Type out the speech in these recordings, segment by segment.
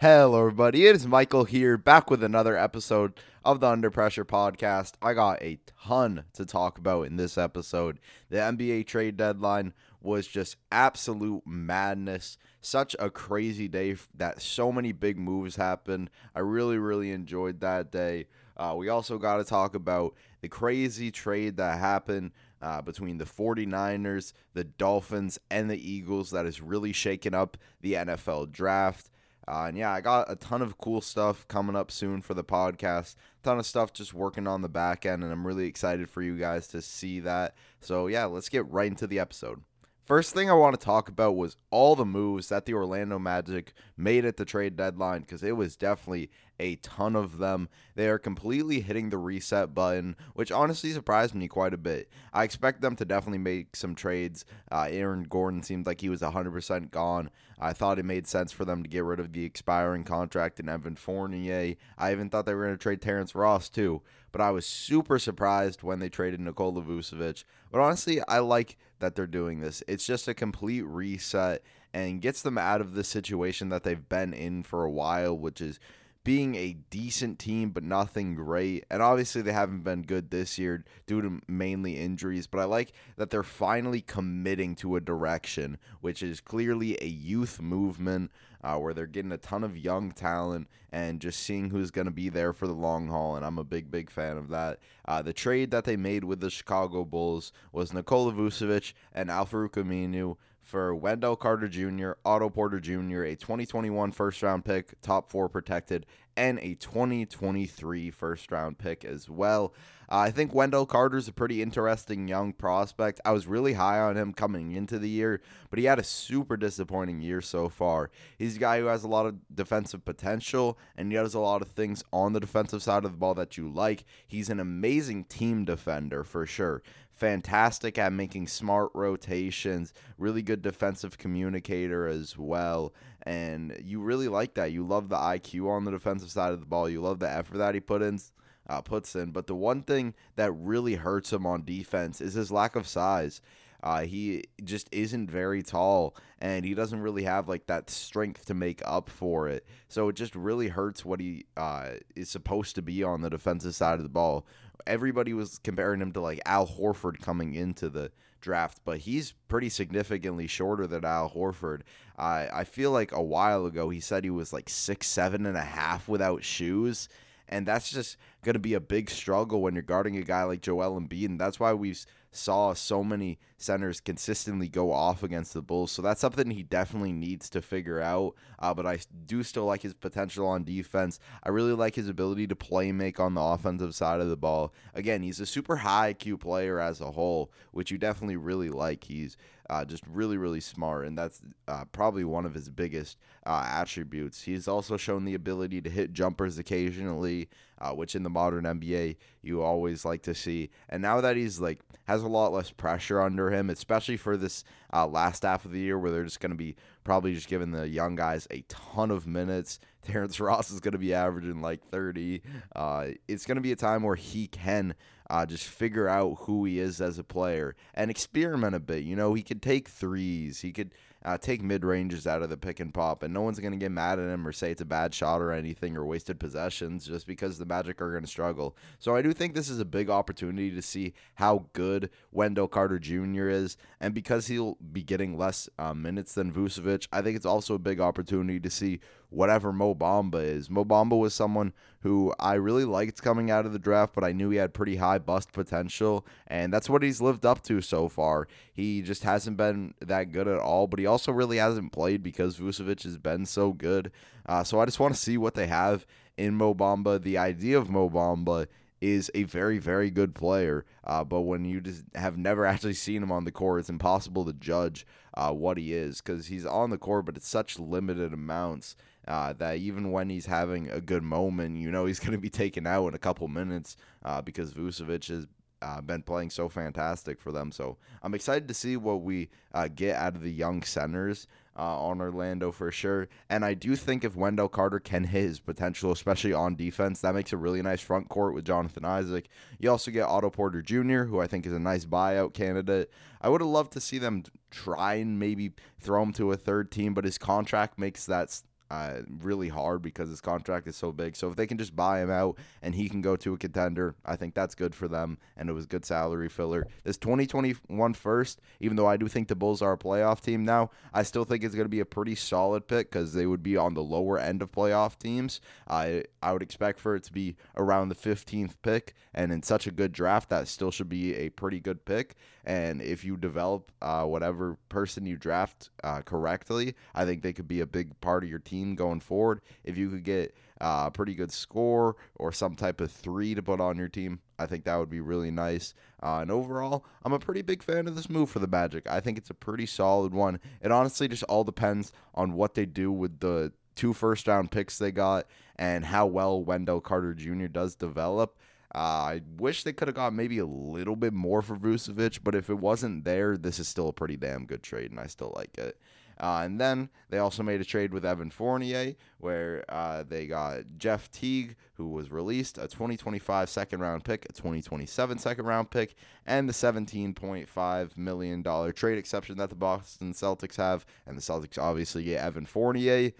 Hello, everybody. It is Michael here, back with another episode of the Under Pressure podcast. I got a ton to talk about in this episode. The NBA trade deadline was just absolute madness. Such a crazy day that so many big moves happened. I really, really enjoyed that day. Uh, we also got to talk about the crazy trade that happened uh, between the 49ers, the Dolphins, and the Eagles that has really shaken up the NFL draft. Uh, and yeah, I got a ton of cool stuff coming up soon for the podcast. A ton of stuff just working on the back end, and I'm really excited for you guys to see that. So yeah, let's get right into the episode. First thing I want to talk about was all the moves that the Orlando Magic made at the trade deadline because it was definitely a ton of them. They are completely hitting the reset button, which honestly surprised me quite a bit. I expect them to definitely make some trades. Uh, Aaron Gordon seemed like he was 100% gone. I thought it made sense for them to get rid of the expiring contract in Evan Fournier. I even thought they were going to trade Terrence Ross too, but I was super surprised when they traded Nikola Vucevic. But honestly, I like that they're doing this. It's just a complete reset and gets them out of the situation that they've been in for a while, which is being a decent team, but nothing great. And obviously, they haven't been good this year due to mainly injuries. But I like that they're finally committing to a direction, which is clearly a youth movement uh, where they're getting a ton of young talent and just seeing who's going to be there for the long haul. And I'm a big, big fan of that. Uh, the trade that they made with the Chicago Bulls was Nikola Vucevic and Al-Farouq Aminu for Wendell Carter Jr., Otto Porter Jr., a 2021 first round pick, top four protected, and a 2023 first round pick as well. Uh, I think Wendell Carter's a pretty interesting young prospect. I was really high on him coming into the year, but he had a super disappointing year so far. He's a guy who has a lot of defensive potential and he does a lot of things on the defensive side of the ball that you like. He's an amazing team defender for sure fantastic at making smart rotations, really good defensive communicator as well. And you really like that. You love the IQ on the defensive side of the ball. You love the effort that he put in, uh, puts in. But the one thing that really hurts him on defense is his lack of size. Uh, he just isn't very tall, and he doesn't really have like that strength to make up for it. So it just really hurts what he uh, is supposed to be on the defensive side of the ball. Everybody was comparing him to like Al Horford coming into the draft, but he's pretty significantly shorter than Al Horford. I I feel like a while ago he said he was like six seven and a half without shoes and that's just going to be a big struggle when you're guarding a guy like Joel Embiid, and that's why we've saw so many centers consistently go off against the Bulls. So that's something he definitely needs to figure out. Uh, but I do still like his potential on defense. I really like his ability to play make on the offensive side of the ball. Again, he's a super high IQ player as a whole, which you definitely really like. He's uh, just really, really smart, and that's uh, probably one of his biggest uh, attributes. He's also shown the ability to hit jumpers occasionally, uh, which in the modern NBA you always like to see. And now that he's like has a lot less pressure under him, especially for this uh, last half of the year where they're just going to be probably just giving the young guys a ton of minutes. Terrence Ross is going to be averaging like 30. Uh, it's going to be a time where he can uh, just figure out who he is as a player and experiment a bit. You know, he could take threes. He could uh, take mid ranges out of the pick and pop, and no one's going to get mad at him or say it's a bad shot or anything or wasted possessions just because the Magic are going to struggle. So I do think this is a big opportunity to see how good Wendell Carter Jr. is, and because he'll be getting less uh, minutes than Vucevic, I think it's also a big opportunity to see whatever Mo Bamba is. Mo Bamba was someone who I really liked coming out of the draft, but I knew he had pretty high bust potential, and that's what he's lived up to so far. He just hasn't been that good at all, but he also really hasn't played because Vucevic has been so good. Uh, so I just want to see what they have in Mo Bamba. The idea of Mo Bamba is a very, very good player. Uh, but when you just have never actually seen him on the court, it's impossible to judge uh, what he is because he's on the court, but it's such limited amounts uh, that even when he's having a good moment, you know he's going to be taken out in a couple minutes uh, because Vucevic has uh, been playing so fantastic for them. So I'm excited to see what we uh, get out of the young centers uh, on Orlando for sure. And I do think if Wendell Carter can hit his potential, especially on defense, that makes a really nice front court with Jonathan Isaac. You also get Otto Porter Jr., who I think is a nice buyout candidate. I would have loved to see them try and maybe throw him to a third team, but his contract makes that uh, really hard because his contract is so big. So if they can just buy him out and he can go to a contender, I think that's good for them. And it was good salary filler. This 2021 first, even though I do think the Bulls are a playoff team now, I still think it's going to be a pretty solid pick because they would be on the lower end of playoff teams. I I would expect for it to be around the 15th pick, and in such a good draft, that still should be a pretty good pick. And if you develop uh, whatever person you draft uh, correctly, I think they could be a big part of your team going forward. If you could get uh, a pretty good score or some type of three to put on your team, I think that would be really nice. Uh, and overall, I'm a pretty big fan of this move for the Magic. I think it's a pretty solid one. It honestly just all depends on what they do with the two first round picks they got and how well Wendell Carter Jr. does develop. Uh, I wish they could have got maybe a little bit more for Vucevic, but if it wasn't there, this is still a pretty damn good trade, and I still like it. Uh, and then they also made a trade with Evan Fournier, where uh, they got Jeff Teague, who was released, a 2025 second round pick, a 2027 second round pick, and the $17.5 million trade exception that the Boston Celtics have. And the Celtics obviously get Evan Fournier.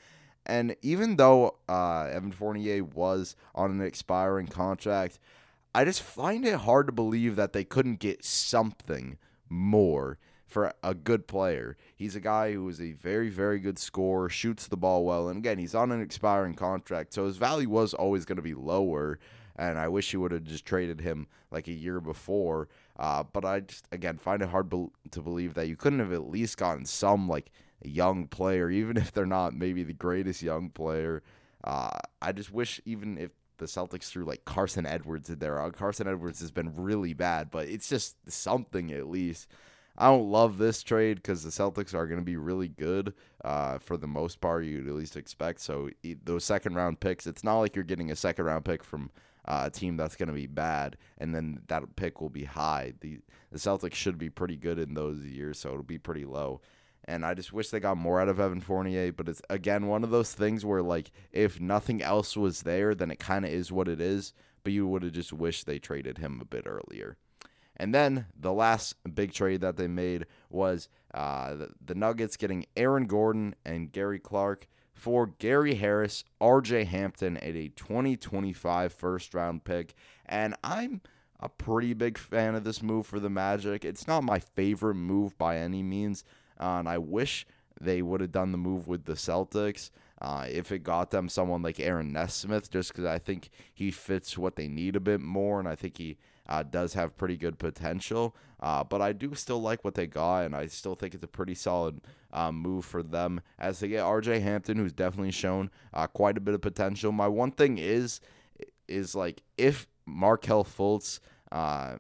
And even though uh, Evan Fournier was on an expiring contract, I just find it hard to believe that they couldn't get something more for a good player. He's a guy who is a very, very good scorer, shoots the ball well, and again, he's on an expiring contract, so his value was always going to be lower. And I wish you would have just traded him like a year before. Uh, but I just again find it hard be- to believe that you couldn't have at least gotten some like young player, even if they're not maybe the greatest young player. Uh, I just wish even if the Celtics threw like Carson Edwards in there. Uh, Carson Edwards has been really bad, but it's just something at least. I don't love this trade because the Celtics are going to be really good uh, for the most part. You'd at least expect. So those second round picks, it's not like you're getting a second round pick from uh, a team that's going to be bad, and then that pick will be high. The the Celtics should be pretty good in those years, so it'll be pretty low. And I just wish they got more out of Evan Fournier. But it's again one of those things where like if nothing else was there, then it kind of is what it is. But you would have just wished they traded him a bit earlier. And then the last big trade that they made was uh, the, the, Nuggets getting Aaron Gordon and Gary Clark for Gary Harris, RJ Hampton, at a 2025 first round pick. And I'm a pretty big fan of this move for the Magic. It's not my favorite move by any means. Uh, and I wish they would have done the move with the Celtics. Uh, if it got them someone like Aaron Nesmith, just because I think he fits what they need a bit more, and I think he uh, does have pretty good potential. Uh, but I do still like what they got, and I still think it's a pretty solid uh, move for them as they get RJ Hampton, who's definitely shown uh, quite a bit of potential. My one thing is, is like if Markelle Fultz, uh,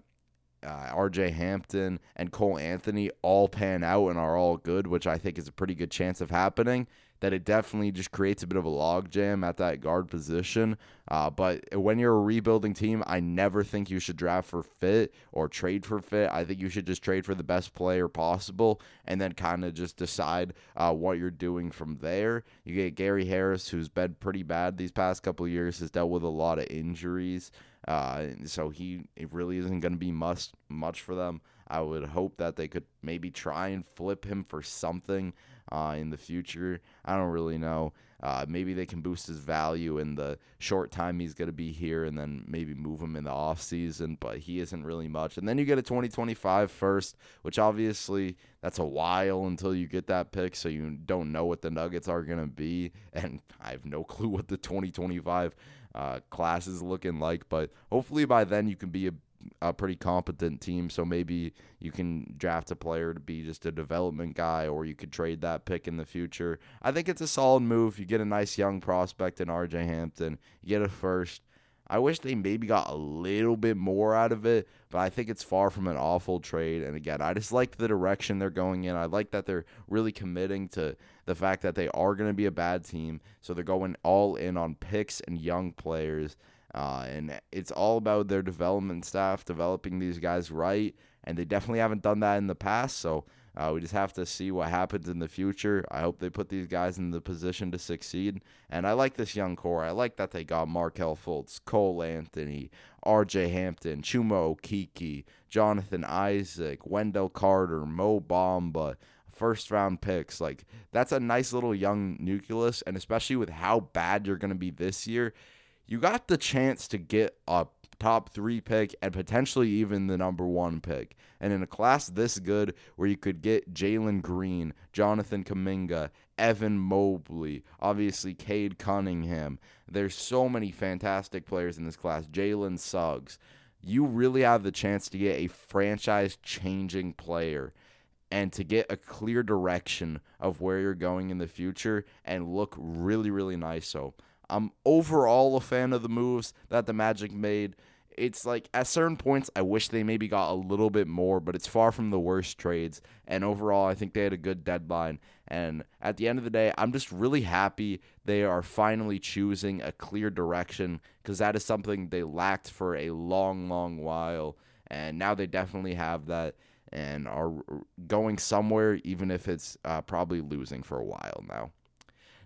uh, RJ Hampton, and Cole Anthony all pan out and are all good, which I think is a pretty good chance of happening that it definitely just creates a bit of a logjam at that guard position. Uh, but when you're a rebuilding team, I never think you should draft for fit or trade for fit. I think you should just trade for the best player possible and then kind of just decide uh, what you're doing from there. You get Gary Harris, who's been pretty bad these past couple years, has dealt with a lot of injuries. Uh, so he it really isn't going to be much much for them. I would hope that they could maybe try and flip him for something uh, in the future. I don't really know. Uh, maybe they can boost his value in the short time he's going to be here and then maybe move him in the offseason, but he isn't really much. And then you get a 2025 first, which obviously that's a while until you get that pick, so you don't know what the Nuggets are going to be. And I have no clue what the 2025 uh, class is looking like, but hopefully by then you can be a a pretty competent team. So maybe you can draft a player to be just a development guy, or you could trade that pick in the future. I think it's a solid move. You get a nice young prospect in RJ Hampton, you get a first. I wish they maybe got a little bit more out of it, but I think it's far from an awful trade. And again, I just like the direction they're going in. I like that they're really committing to the fact that they are going to be a bad team. So they're going all in on picks and young players. Uh, and it's all about their development staff developing these guys right. And they definitely haven't done that in the past. So uh, we just have to see what happens in the future. I hope they put these guys in the position to succeed. And I like this young core. I like that they got Markelle Fultz, Cole Anthony, R.J. Hampton, Chuma Okeke, Jonathan Isaac, Wendell Carter, Mo Bamba, first round picks. Like that's a nice little young nucleus, and especially with how bad you're going to be this year, you got the chance to get a top three pick and potentially even the number one pick. And in a class this good, where you could get Jalen Green, Jonathan Kuminga, Evan Mobley, obviously Cade Cunningham. There's so many fantastic players in this class. Jalen Suggs. You really have the chance to get a franchise changing player and to get a clear direction of where you're going in the future and look really, really nice. So I'm overall a fan of the moves that the Magic made. It's like at certain points, I wish they maybe got a little bit more, but it's far from the worst trades. And overall, I think they had a good deadline. And at the end of the day, I'm just really happy they are finally choosing a clear direction because that is something they lacked for a long, long while. And now they definitely have that and are going somewhere, even if it's uh, probably losing for a while now.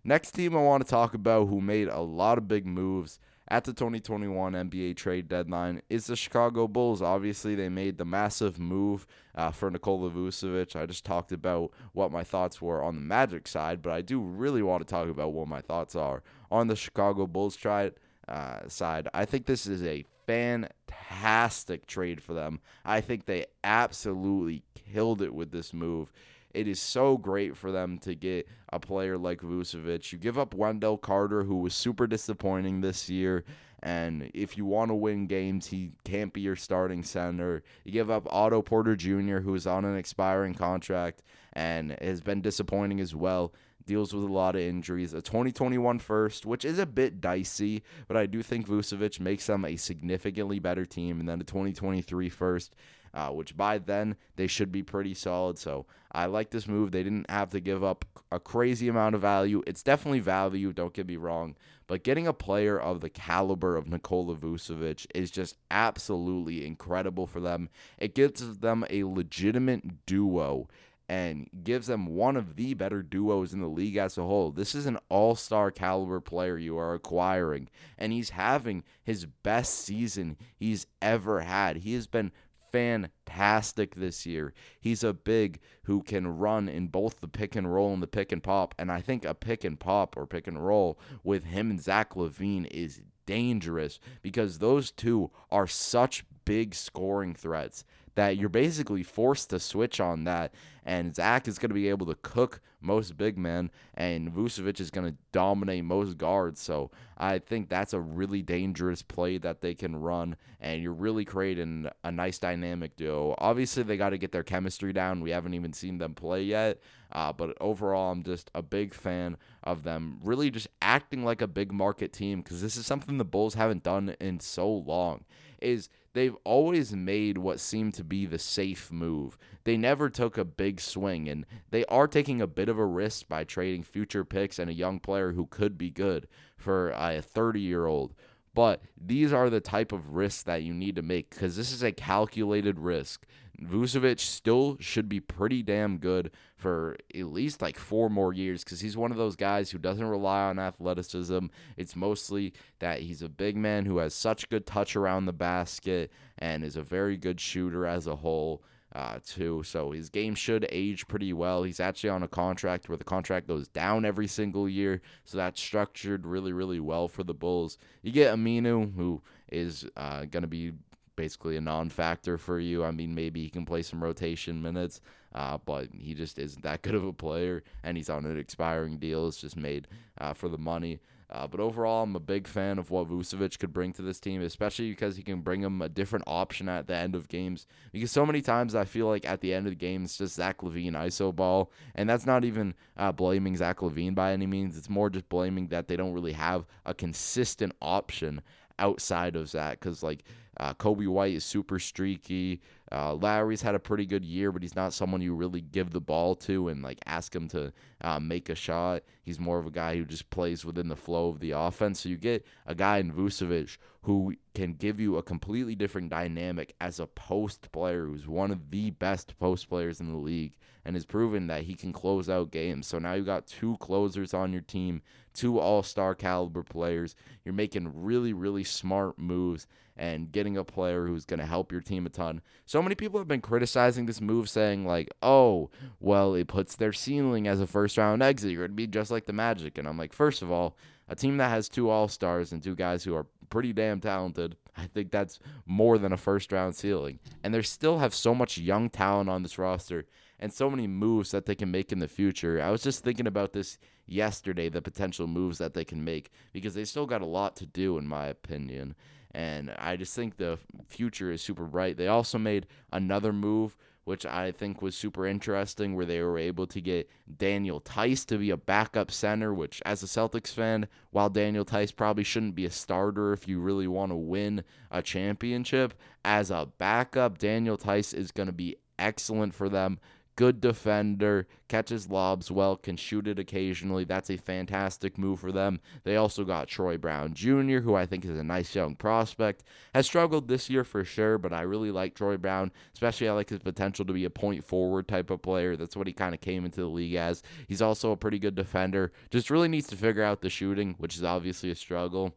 Next team I want to talk about who made a lot of big moves at the 2021 NBA trade deadline is the Chicago Bulls. Obviously, they made the massive move uh, for Nikola Vucevic. I just talked about what my thoughts were on the Magic side, but I do really want to talk about what my thoughts are on the Chicago Bulls trade uh, side. I think this is a fantastic trade for them. I think they absolutely killed it with this move. It is so great for them to get a player like Vucevic. You give up Wendell Carter, who was super disappointing this year. And if you want to win games, he can't be your starting center. You give up Otto Porter Jr., who is on an expiring contract and has been disappointing as well. Deals with a lot of injuries. A 2021 first, which is a bit dicey, but I do think Vucevic makes them a significantly better team. And then a 2023 first uh, which by then they should be pretty solid. So I like this move. They didn't have to give up a crazy amount of value. It's definitely value, don't get me wrong, but getting a player of the caliber of Nikola Vucevic is just absolutely incredible for them. It gives them a legitimate duo and gives them one of the better duos in the league as a whole. This is an all star caliber player you are acquiring, and he's having his best season he's ever had. He has been fantastic this year. He's a big who can run in both the pick and roll and the pick and pop. And I think a pick and pop or pick and roll with him and Zach LaVine is dangerous because those two are such big scoring threats that you're basically forced to switch on that. And Zach is going to be able to cook most big men, and Vucevic is going to dominate most guards. So I think that's a really dangerous play that they can run, and you're really creating a nice dynamic duo. Obviously, they got to get their chemistry down. We haven't even seen them play yet, uh, but overall, I'm just a big fan of them really just acting like a big market team because this is something the Bulls haven't done in so long. Is they've always made what seemed to be the safe move. They never took a big swing, and they are taking a bit of a risk by trading future picks and a young player who could be good for uh, a 30 year old. But these are the type of risks that you need to make because this is a calculated risk. Vucevic still should be pretty damn good for at least like four more years because he's one of those guys who doesn't rely on athleticism. It's mostly that he's a big man who has such good touch around the basket and is a very good shooter as a whole uh, too. So his game should age pretty well. He's actually on a contract where the contract goes down every single year, so that's structured really, really well for the Bulls. You get Aminu, who is uh, going to be basically a non-factor for you. I mean, maybe he can play some rotation minutes, uh, but he just isn't that good of a player, and he's on an expiring deal. It's just made uh, for the money. Uh, but overall, I'm a big fan of what Vucevic could bring to this team, especially because he can bring them a different option at the end of games. Because so many times I feel like at the end of the game, it's just Zach LaVine ISO ball. And that's not even uh, blaming Zach LaVine by any means. It's more just blaming that they don't really have a consistent option outside of that Because, like, uh, Coby White is super streaky. Uh, Lauri's had a pretty good year, but he's not someone you really give the ball to and like ask him to uh, make a shot. He's more of a guy who just plays within the flow of the offense. So you get a guy in Vucevic who can give you a completely different dynamic as a post player who's one of the best post players in the league and has proven that he can close out games. So now you got two closers on your team, two all star caliber players. You're making really, really smart moves and getting a player who's going to help your team a ton. So many people have been criticizing this move, saying, like, oh, well, it puts their ceiling as a first round exit. You're going to be just like the Magic. And I'm like, first of all, a team that has two All Stars and two guys who are pretty damn talented, I think that's more than a first round ceiling. And they still have so much young talent on this roster and so many moves that they can make in the future. I was just thinking about this yesterday, the potential moves that they can make, because they still got a lot to do, in my opinion. And I just think the future is super bright. They also made another move, which I think was super interesting, where they were able to get Daniel Theis to be a backup center, which, as a Celtics fan, while Daniel Theis probably shouldn't be a starter if you really want to win a championship, as a backup, Daniel Theis is going to be excellent for them good defender, catches lobs well, can shoot it occasionally. That's a fantastic move for them. They also got Troy Brown Jr., who I think is a nice young prospect. Has struggled this year for sure, but I really like Troy Brown, especially I like his potential to be a point forward type of player. That's what he kind of came into the league as. He's also a pretty good defender. Just really needs to figure out the shooting, which is obviously a struggle.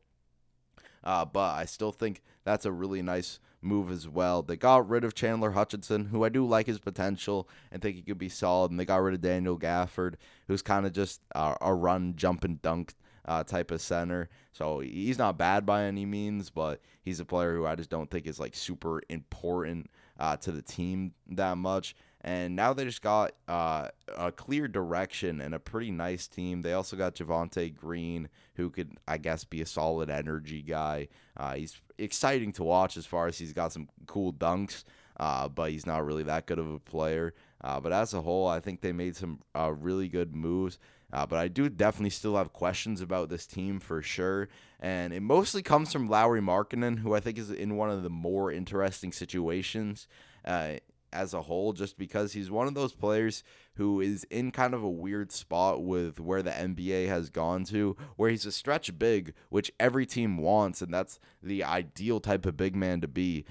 Uh, but I still think that's a really nice move as well. They got rid of Chandler Hutchison, who I do like his potential and think he could be solid. And they got rid of Daniel Gafford, who's kind of just uh, a run, jump, and dunk uh, type of center. So he's not bad by any means, but he's a player who I just don't think is like super important uh, to the team that much. And now they just got uh, a clear direction and a pretty nice team. They also got Javonte Green, who could, I guess, be a solid energy guy. Uh, he's exciting to watch as far as he's got some cool dunks, uh, but he's not really that good of a player. Uh, but as a whole, I think they made some uh, really good moves. Uh, but I do definitely still have questions about this team for sure. And it mostly comes from Lauri Markkanen, who I think is in one of the more interesting situations uh, as a whole, just because he's one of those players who is in kind of a weird spot with where the NBA has gone to, where he's a stretch big, which every team wants, and that's the ideal type of big man to be.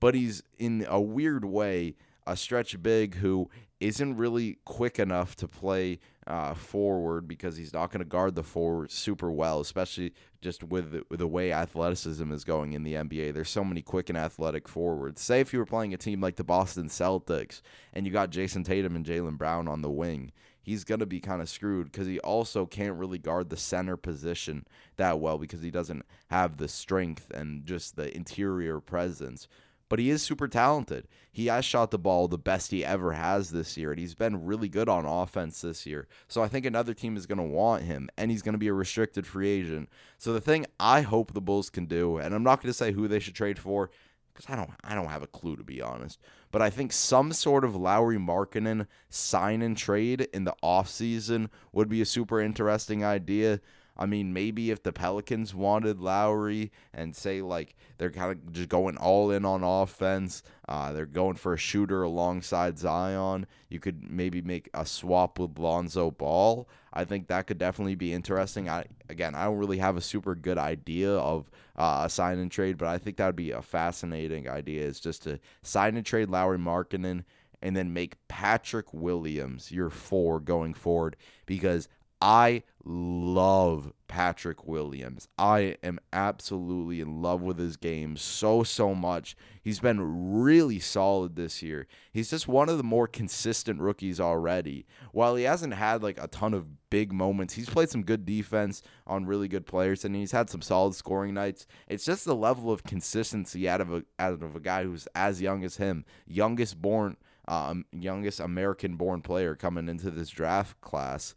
But he's in a weird way a stretch big who isn't really quick enough to play uh, forward because he's not going to guard the forward super well, especially just with the, with the way athleticism is going in the NBA. There's so many quick and athletic forwards. Say if you were playing a team like the Boston Celtics and you got Jayson Tatum and Jaylen Brown on the wing, he's going to be kind of screwed because he also can't really guard the center position that well because he doesn't have the strength and just the interior presence but he is super talented. He has shot the ball the best he ever has this year, and he's been really good on offense this year. So I think another team is going to want him, and he's going to be a restricted free agent. So the thing I hope the Bulls can do, and I'm not going to say who they should trade for, because I don't I don't have a clue to be honest. But I think some sort of Lauri Markkanen sign and trade in the offseason would be a super interesting idea. I mean, maybe if the Pelicans wanted Lauri and say like they're kind of just going all in on offense, uh, they're going for a shooter alongside Zion. You could maybe make a swap with Lonzo Ball. I think that could definitely be interesting. I again, I don't really have a super good idea of uh, a sign and trade, but I think that would be a fascinating idea. Is just to sign and trade Lauri Markkanen and then make Patrick Williams your four going forward because I love Patrick Williams. I am absolutely in love with his game so, so much. He's been really solid this year. He's just one of the more consistent rookies already. While he hasn't had like a ton of big moments, he's played some good defense on really good players and he's had some solid scoring nights. It's just the level of consistency out of a out of a guy who's as young as him, youngest born um, youngest American born player coming into this draft class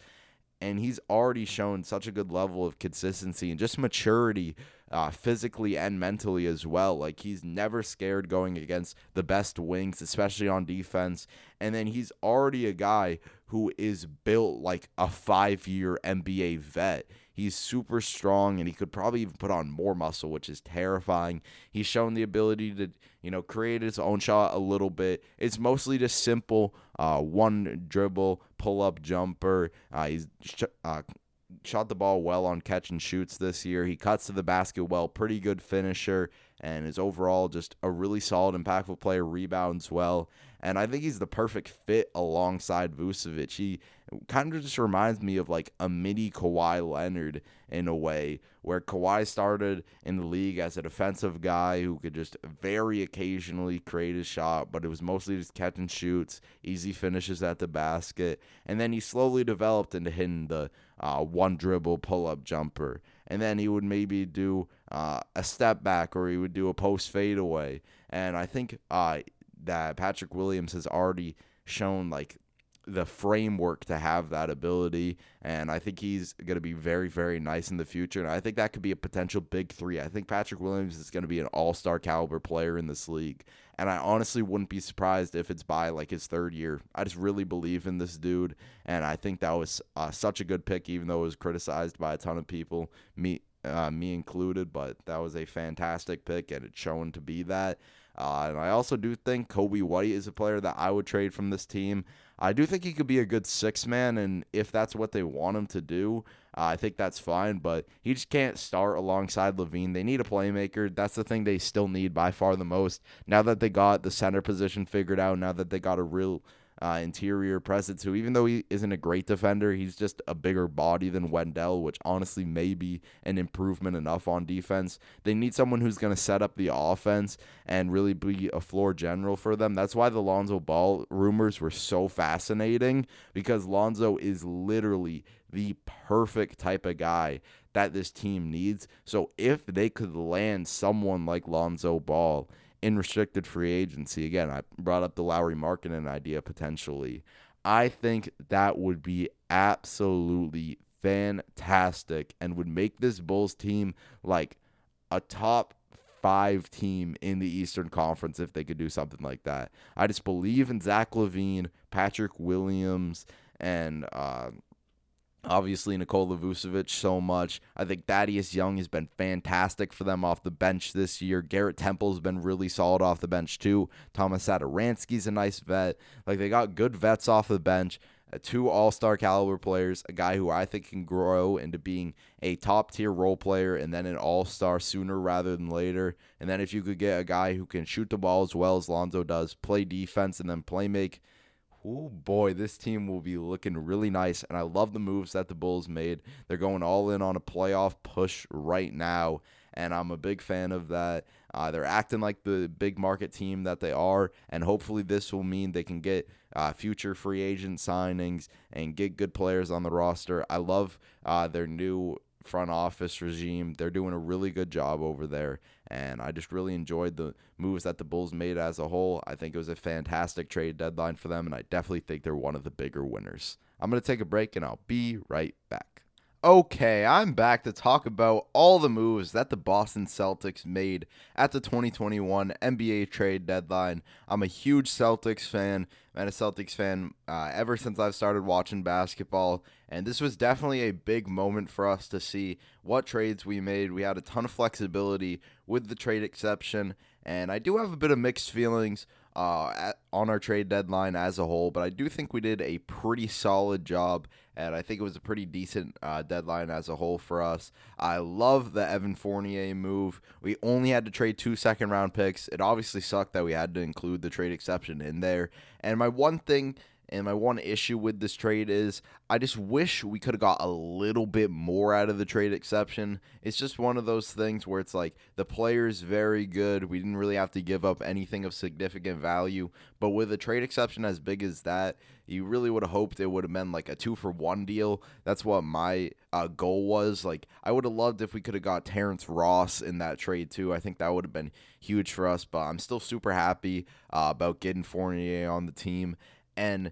and he's already shown such a good level of consistency and just maturity uh, physically and mentally as well. Like he's never scared going against the best wings, especially on defense. And then he's already a guy who is built like a five year NBA vet. He's super strong and he could probably even put on more muscle, which is terrifying. He's shown the ability to, you know, create his own shot a little bit. It's mostly just simple uh, one dribble, pull up jumper. Uh, he's sh- uh, shot the ball well on catch and shoots this year. He cuts to the basket well, pretty good finisher. and is overall just a really solid, impactful player, rebounds well. And I think he's the perfect fit alongside Vucevic. He kind of just reminds me of like a mini Kawhi Leonard in a way, where Kawhi started in the league as a defensive guy who could just very occasionally create a shot, but it was mostly just catch and shoots, easy finishes at the basket. And then he slowly developed into hitting the uh, one dribble pull up jumper. And then he would maybe do uh, a step back or he would do a post fadeaway. And I think uh, that Patrick Williams has already shown like the framework to have that ability. And I think he's going to be very, very nice in the future. And I think that could be a potential big three. I think Patrick Williams is going to be an all star caliber player in this league. And I honestly wouldn't be surprised if it's by like his third year. I just really believe in this dude. And I think that was uh, such a good pick, even though it was criticized by a ton of people, me, uh, me included. But that was a fantastic pick, and it's shown to be that. Uh, and I also do think Coby White is a player that I would trade from this team. I do think he could be a good six man, and if that's what they want him to do, uh, I think that's fine. But he just can't start alongside LaVine. They need a playmaker. That's the thing they still need by far the most. Now that they got the center position figured out, now that they got a real uh, interior presence who, even though he isn't a great defender, he's just a bigger body than Wendell, which honestly may be an improvement enough on defense. They need someone who's going to set up the offense and really be a floor general for them. That's why the Lonzo Ball rumors were so fascinating because Lonzo is literally the perfect type of guy that this team needs. So if they could land someone like Lonzo Ball, in restricted free agency. Again, I brought up the Lauri Markkanen idea potentially. I think that would be absolutely fantastic and would make this Bulls team like a top five team in the Eastern Conference if they could do something like that. I just believe in Zach LaVine, Patrick Williams, and uh, Obviously, Nikola Vucevic so much. I think Thaddeus Young has been fantastic for them off the bench this year. Garrett Temple's been really solid off the bench too. Thomas Satoransky's a nice vet. Like they got good vets off the bench. Uh, two all-star caliber players, a guy who I think can grow into being a top-tier role player and then an all-star sooner rather than later. And then if you could get a guy who can shoot the ball as well as Lonzo does, play defense and then play make – oh boy, this team will be looking really nice. And I love the moves that the Bulls made. They're going all in on a playoff push right now. And I'm a big fan of that. Uh, they're acting like the big market team that they are. And hopefully, this will mean they can get uh, future free agent signings and get good players on the roster. I love uh, their new front office regime. They're doing a really good job over there. And I just really enjoyed the moves that the Bulls made as a whole. I think it was a fantastic trade deadline for them, and I definitely think they're one of the bigger winners. I'm going to take a break, and I'll be right back. Okay, I'm back to talk about all the moves that the Boston Celtics made at the 2021 NBA trade deadline. I'm a huge Celtics fan, and a Celtics fan uh, ever since I've started watching basketball. And this was definitely a big moment for us to see what trades we made. We had a ton of flexibility with the trade exception, and I do have a bit of mixed feelings uh, at, on our trade deadline as a whole, but I do think we did a pretty solid job, and I think it was a pretty decent uh, deadline as a whole for us. I love the Evan Fournier move. We only had to trade two second round picks. It obviously sucked that we had to include the trade exception in there. And my one thing and my one issue with this trade is I just wish we could have got a little bit more out of the trade exception. It's just one of those things where it's like the player's very good. We didn't really have to give up anything of significant value. But with a trade exception as big as that, you really would have hoped it would have been like a two for one deal. That's what my uh, goal was. Like, I would have loved if we could have got Terrence Ross in that trade too. I think that would have been huge for us. But I'm still super happy uh, about getting Fournier on the team. And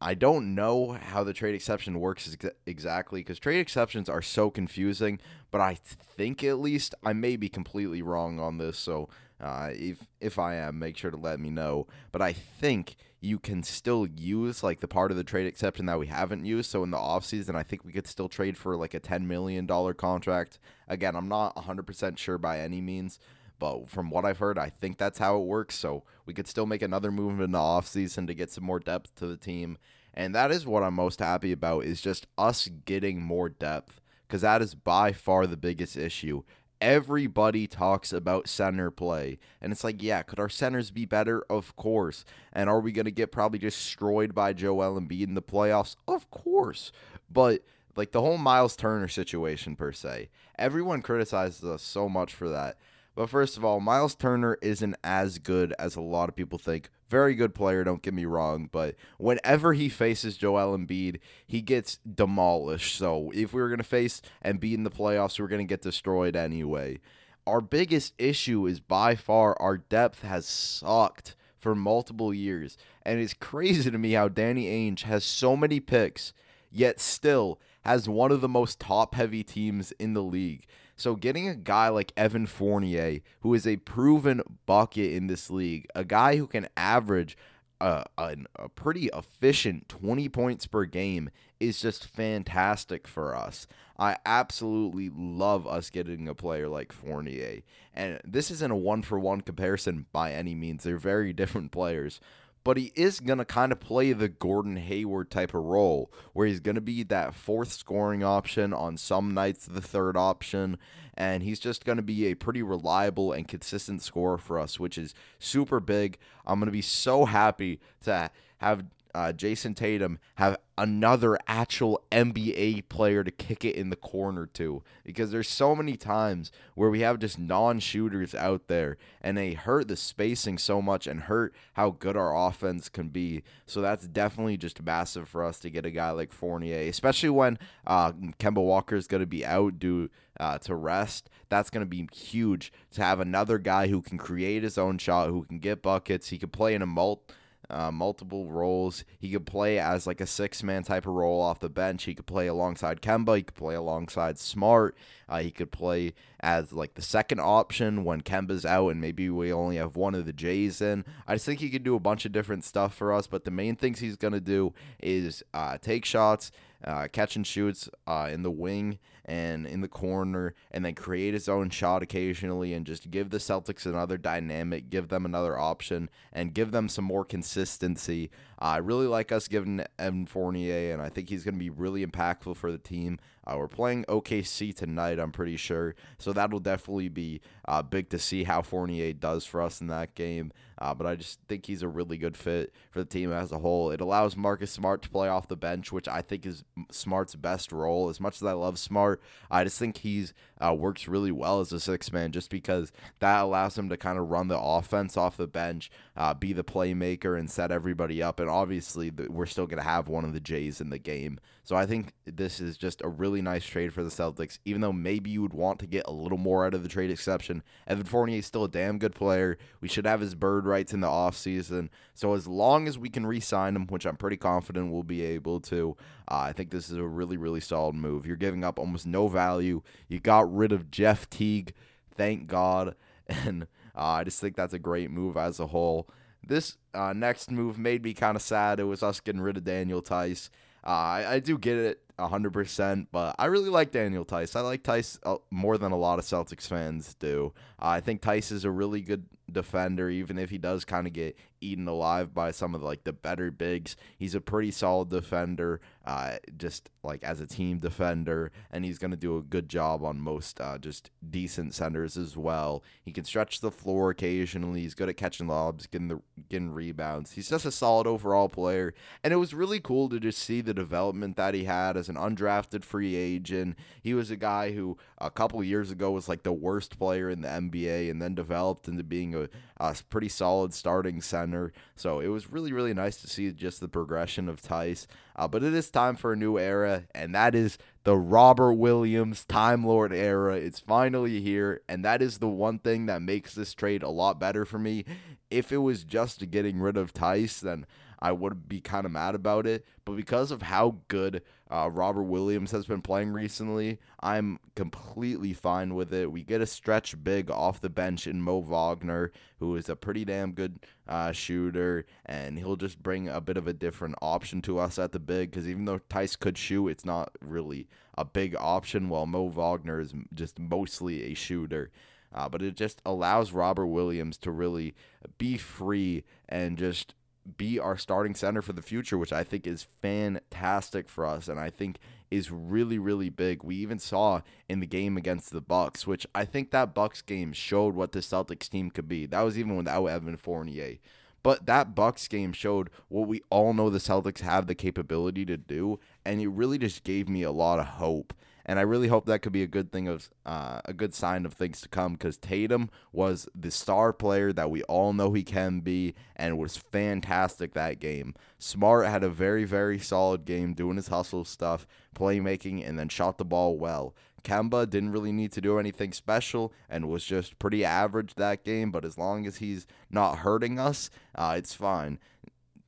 I don't know how the trade exception works ex- exactly because trade exceptions are so confusing, but I think at least I may be completely wrong on this. So uh, if if I am, make sure to let me know. But I think you can still use like the part of the trade exception that we haven't used. So in the offseason, I think we could still trade for like a $10 million contract. Again, I'm not 100% sure by any means, but from what I've heard, I think that's how it works. So we could still make another move in the offseason to get some more depth to the team. And that is what I'm most happy about is just us getting more depth because that is by far the biggest issue. everybody talks about center play. And it's like, yeah, could our centers be better? Of course. And are we going to get probably destroyed by Joel Embiid in the playoffs? Of course. But like the whole Miles Turner situation per se, everyone criticizes us so much for that. But first of all, Miles Turner isn't as good as a lot of people think. Very good player, don't get me wrong, but whenever he faces Joel Embiid, he gets demolished. So if we were going to face Embiid in the playoffs, we are going to get destroyed anyway. Our biggest issue is by far our depth has sucked for multiple years. And it's crazy to me how Danny Ainge has so many picks, yet still has one of the most top heavy teams in the league. So getting a guy like Evan Fournier, who is a proven bucket in this league, a guy who can average uh, a, a, a, pretty efficient 20 points per game is just fantastic for us. I absolutely love us getting a player like Fournier. And this isn't a one for one comparison by any means. They're very different players but he is going to kind of play the Gordon Hayward type of role where he's going to be that fourth scoring option on some nights the third option and he's just going to be a pretty reliable and consistent scorer for us which is super big. I'm going to be so happy to have uh, Jayson Tatum have another actual NBA player to kick it in the corner to because there's so many times where we have just non-shooters out there and they hurt the spacing so much and hurt how good our offense can be. So that's definitely just massive for us to get a guy like Fournier, especially when uh, Kemba Walker is going to be out due uh, to rest. That's going to be huge to have another guy who can create his own shot, who can get buckets. He can play in a multi uh, multiple roles. He could play as like a six man type of role off the bench. He could play alongside Kemba. He could play alongside Smart. Uh, he could play as like the second option when Kemba's out and maybe we only have one of the Jays in. I just think he could do a bunch of different stuff for us, but the main things he's going to do is uh, take shots, uh, catch and shoots uh, in the wing and in the corner, and then create his own shot occasionally and just give the Celtics another dynamic, give them another option, and give them some more consistency. Uh, I really like us giving Evan Fournier, and I think he's going to be really impactful for the team. Uh, we're playing OKC tonight, I'm pretty sure. So that'll definitely be uh, big to see how Fournier does for us in that game. Uh, but I just think he's a really good fit for the team as a whole. It allows Marcus Smart to play off the bench, which I think is Smart's best role. As much as I love Smart, I just think he's uh, works really well as a six man just because that allows him to kind of run the offense off the bench, uh, be the playmaker, and set everybody up. And obviously, we're still going to have one of the Jays in the game. So I think this is just a really nice trade for the Celtics, even though maybe you would want to get a little more out of the trade exception. Evan Fournier is still a damn good player. We should have his bird rights in the offseason. So as long as we can re sign him, which I'm pretty confident we'll be able to, uh, I think this is a really, really solid move. You're giving up almost no value. You got rid of Jeff Teague, thank God. And uh, I just think that's a great move as a whole. This uh, next move made me kind of sad. It was us getting rid of Daniel Theis. Uh, I, I do get it 100%, but I really like Daniel Theis. I like Theis uh, more than a lot of Celtics fans do. I think Theis is a really good defender, even if he does kind of get eaten alive by some of the, like the better bigs. He's a pretty solid defender, uh, just like as a team defender, and he's gonna do a good job on most uh, just decent centers as well. He can stretch the floor occasionally. He's good at catching lobs, getting the getting rebounds. He's just a solid overall player, and it was really cool to just see the development that he had as an undrafted free agent. He was a guy who a couple years ago was like the worst player in the NBA, and then developed into being a, a pretty solid starting center. So it was really, really nice to see just the progression of Theis. Uh, but it is time for a new era, and that is the Robert Williams Time Lord era. It's finally here, and that is the one thing that makes this trade a lot better for me. If it was just getting rid of Theis, then I would be kind of mad about it. But because of how good uh, Robert Williams has been playing recently, I'm completely fine with it. We get a stretch big off the bench in Mo Wagner, who is a pretty damn good uh, shooter, and he'll just bring a bit of a different option to us at the big. Because even though Theis could shoot, it's not really a big option. While Mo Wagner is just mostly a shooter. Uh, but it just allows Robert Williams to really be free and just be our starting center for the future, which I think is fantastic for us, and I think is really really big. We even saw in the game against the Bucks, which I think that Bucks game showed what the Celtics team could be. That was even without Evan Fournier. But that Bucks game showed what we all know the Celtics have the capability to do, and it really just gave me a lot of hope and I really hope that could be a good thing of uh, a good sign of things to come because Tatum was the star player that we all know he can be and was fantastic that game. Smart had a very very solid game doing his hustle stuff, playmaking, and then shot the ball well. Kemba didn't really need to do anything special and was just pretty average that game, but as long as he's not hurting us, uh, it's fine.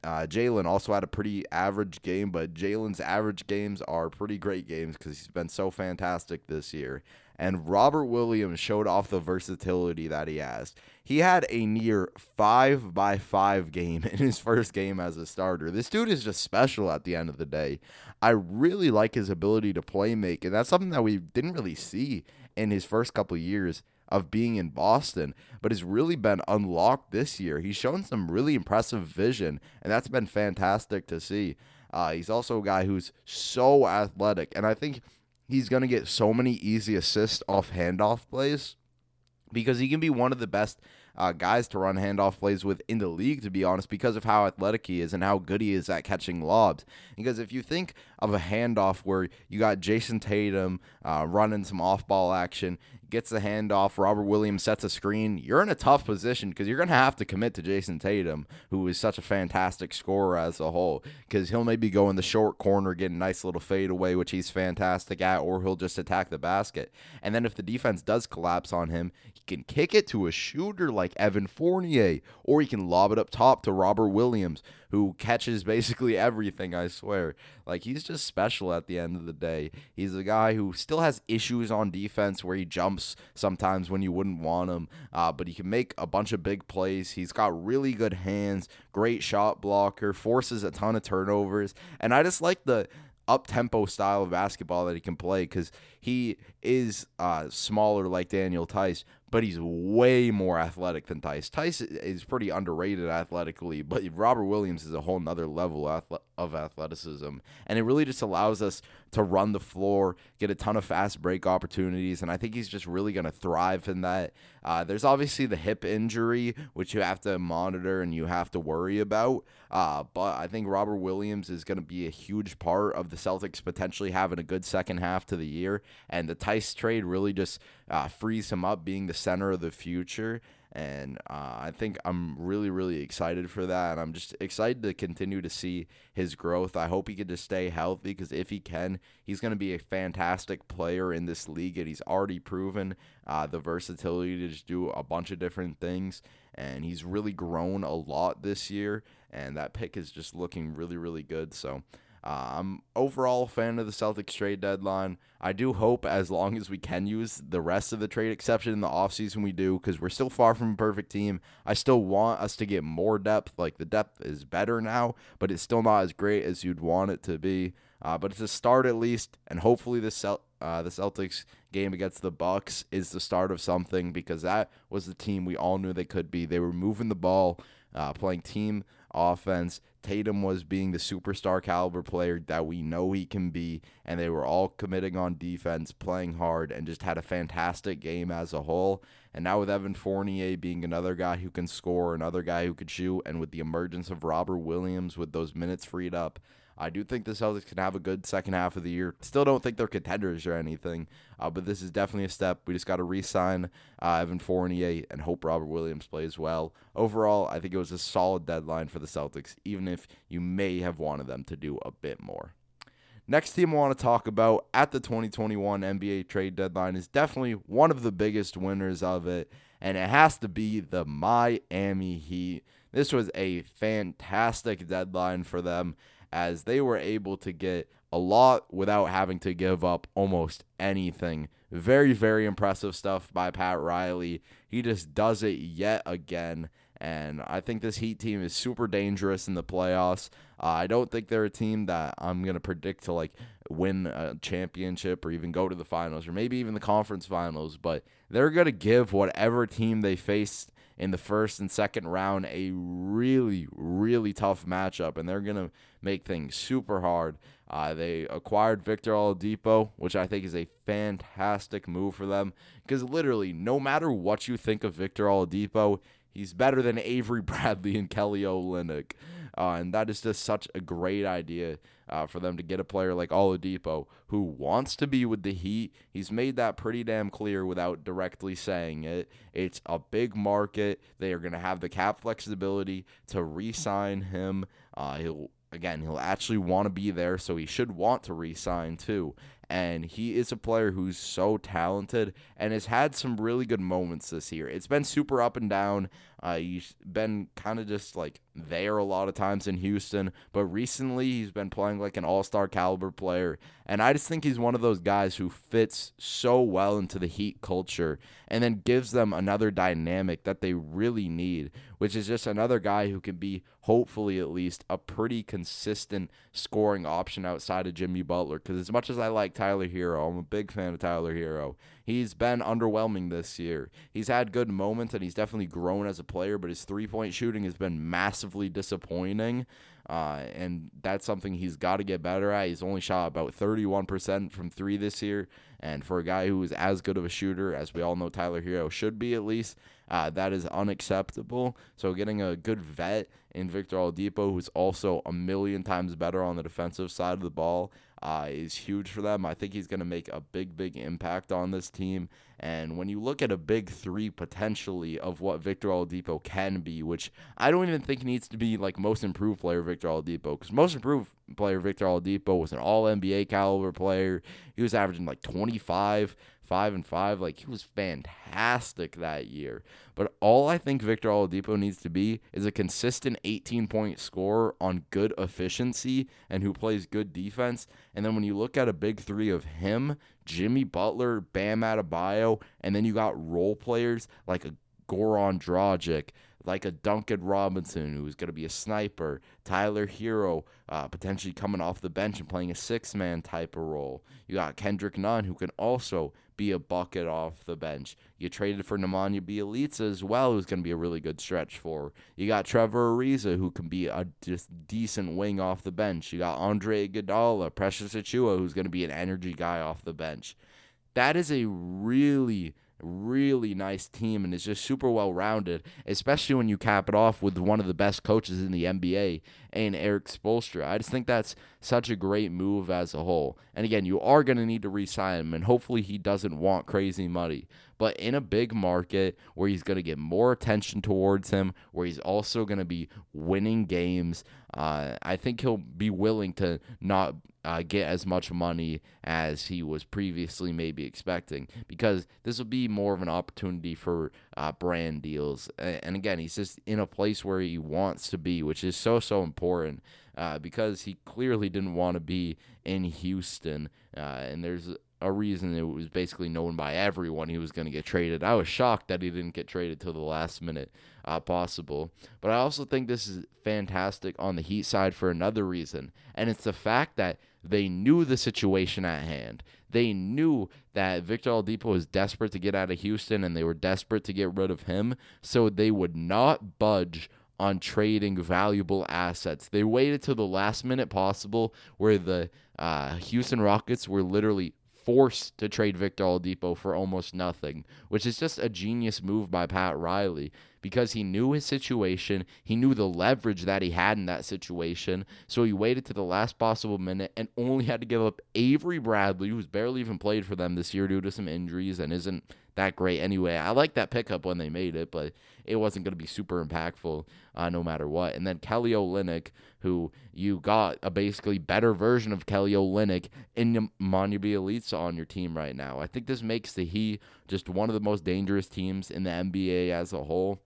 Uh, Jaylen also had a pretty average game, but Jaylen's average games are pretty great games because he's been so fantastic this year. And Robert Williams showed off the versatility that he has. He had a near five by five game in his first game as a starter. This dude is just special at the end of the day. I really like his ability to play make, and that's something that we didn't really see in his first couple years of being in Boston, but has really been unlocked this year. He's shown some really impressive vision, and that's been fantastic to see. Uh, he's also a guy who's so athletic, and I think he's going to get so many easy assists off handoff plays because he can be one of the best uh, guys to run handoff plays with in the league, to be honest, because of how athletic he is and how good he is at catching lobs. Because if you think of a handoff where you got Jayson Tatum uh, running some off ball action, gets the handoff, Robert Williams sets a screen, you're in a tough position because you're going to have to commit to Jayson Tatum, who is such a fantastic scorer as a whole, because he'll maybe go in the short corner, get a nice little fadeaway, which he's fantastic at, or he'll just attack the basket. And then if the defense does collapse on him, can kick it to a shooter like Evan Fournier, or he can lob it up top to Robert Williams, who catches basically everything, I swear. Like, he's just special at the end of the day. He's a guy who still has issues on defense where he jumps sometimes when you wouldn't want him, uh, but he can make a bunch of big plays. He's got really good hands, great shot blocker, forces a ton of turnovers, and I just like the up tempo style of basketball that he can play because he is uh, smaller like Daniel Theis, but he's way more athletic than Theis. Theis is pretty underrated athletically, but Robert Williams is a whole nother level of athleticism. And it really just allows us to run the floor, get a ton of fast break opportunities, and I think he's just really going to thrive in that. Uh, there's obviously the hip injury, which you have to monitor and you have to worry about. Uh, but I think Robert Williams is going to be a huge part of the Celtics potentially having a good second half to the year. And the Theis trade really just uh, frees him up being the center of the future and uh, I think I'm really, really excited for that. And I'm just excited to continue to see his growth. I hope he can just stay healthy because if he can, he's going to be a fantastic player in this league. And he's already proven uh, the versatility to just do a bunch of different things. And he's really grown a lot this year. And that pick is just looking really, really good. So uh, I'm overall a fan of the Celtics trade deadline. I do hope as long as we can use the rest of the trade exception in the offseason, we do because we're still far from a perfect team. I still want us to get more depth. Like the depth is better now, but it's still not as great as you'd want it to be. Uh, but it's a start at least, and hopefully the Cel- uh, the Celtics game against the Bucks is the start of something because that was the team we all knew they could be. They were moving the ball, uh, playing team offense. Tatum was being the superstar caliber player that we know he can be, and they were all committing on defense, playing hard, and just had a fantastic game as a whole. And now with Evan Fournier being another guy who can score, another guy who could shoot, and with the emergence of Robert Williams with those minutes freed up, I do think the Celtics can have a good second half of the year. Still don't think they're contenders or anything, uh, but this is definitely a step. We just got to re-sign uh, Evan Fournier and hope Robert Williams plays well. Overall, I think it was a solid deadline for the Celtics, even if you may have wanted them to do a bit more. Next team I want to talk about at the 2021 NBA trade deadline is definitely one of the biggest winners of it, and it has to be the Miami Heat. This was a fantastic deadline for them as they were able to get a lot without having to give up almost anything. Very, very impressive stuff by Pat Riley. He just does it yet again. And I think this Heat team is super dangerous in the playoffs. Uh, I don't think they're a team that I'm going to predict to like win a championship or even go to the finals or maybe even the conference finals, but they're going to give whatever team they face in the first and second round, a really, really tough matchup, and they're going to make things super hard. Uh, they acquired Victor Oladipo, which I think is a fantastic move for them because literally, no matter what you think of Victor Oladipo, he's better than Avery Bradley and Kelly Olynyk. Uh, and that is just such a great idea uh, for them to get a player like Oladipo who wants to be with the Heat. He's made that pretty damn clear without directly saying it. It's a big market. They are going to have the cap flexibility to re sign him. Uh, he'll again, he'll actually want to be there, so he should want to re-sign too. And he is a player who's so talented and has had some really good moments this year. It's been super up and down. Uh, he's been kind of just like there a lot of times in Houston, but recently he's been playing like an all star caliber player. And I just think he's one of those guys who fits so well into the Heat culture and then gives them another dynamic that they really need, which is just another guy who can be, hopefully at least, a pretty consistent scoring option outside of Jimmy Butler. Because as much as I like Tyler Herro, I'm a big fan of Tyler Herro. He's been underwhelming this year. He's had good moments and he's definitely grown as a player, but his three point shooting has been massively disappointing. Uh, and that's something he's got to get better at. He's only shot about 31% from three this year. And for a guy who is as good of a shooter as we all know Tyler Herro should be, at least, uh, that is unacceptable. So getting a good vet in Victor Oladipo, who's also a million times better on the defensive side of the ball, uh, is huge for them. I think he's going to make a big, big impact on this team. And when you look at a big three potentially of what Victor Oladipo can be, which I don't even think needs to be like most improved player Victor Oladipo, because most improved player Victor Oladipo was an All NBA caliber player. He was averaging like 25 five and five. Like he was fantastic that year. But all I think Victor Oladipo needs to be is a consistent 18 point scorer on good efficiency and who plays good defense. And then when you look at a big three of him, Jimmy Butler, Bam Adebayo, and then you got role players like a Goran Dragic, like a Duncan Robinson, who's going to be a sniper, Tyler Herro, uh, potentially coming off the bench and playing a six man type of role. You got Kendrick Nunn, who can also be a bucket off the bench. You traded for Nemanja Bjelica as well, who's going to be a really good stretch for. You got Trevor Ariza, who can be a just decent wing off the bench. You got Andre Iguodala, Precious Achiuwa, who's going to be an energy guy off the bench. That is a really really nice team and is just super well rounded, especially when you cap it off with one of the best coaches in the NBA and Erik Spoelstra. I just think that's such a great move as a whole. And again, you are going to need to re-sign him, and hopefully he doesn't want crazy money. But in a big market where he's going to get more attention towards him, where he's also going to be winning games, uh, I think he'll be willing to not uh, get as much money as he was previously maybe expecting because this will be more of an opportunity for uh, brand deals. And again, he's just in a place where he wants to be, which is so, so important uh, because he clearly didn't want to be in Houston. Uh, and there's a reason it was basically known by everyone he was going to get traded. I was shocked that he didn't get traded till the last minute uh, possible. But I also think this is fantastic on the Heat side for another reason, and it's the fact that they knew the situation at hand. They knew that Victor Oladipo was desperate to get out of Houston, and they were desperate to get rid of him, so they would not budge on trading valuable assets. They waited till the last minute possible, where the uh, Houston Rockets were literally forced to trade Victor Oladipo for almost nothing, which is just a genius move by Pat Riley because he knew his situation. He knew the leverage that he had in that situation. So he waited to the last possible minute and only had to give up Avery Bradley, who's barely even played for them this year due to some injuries and isn't that great anyway. I like that pickup when they made it, but it wasn't going to be super impactful uh, no matter what. And then Kelly Olynyk, who you got a basically better version of Kelly Olynyk in Nemanja Bjelica on your team right now. I think this makes the Heat just one of the most dangerous teams in the NBA as a whole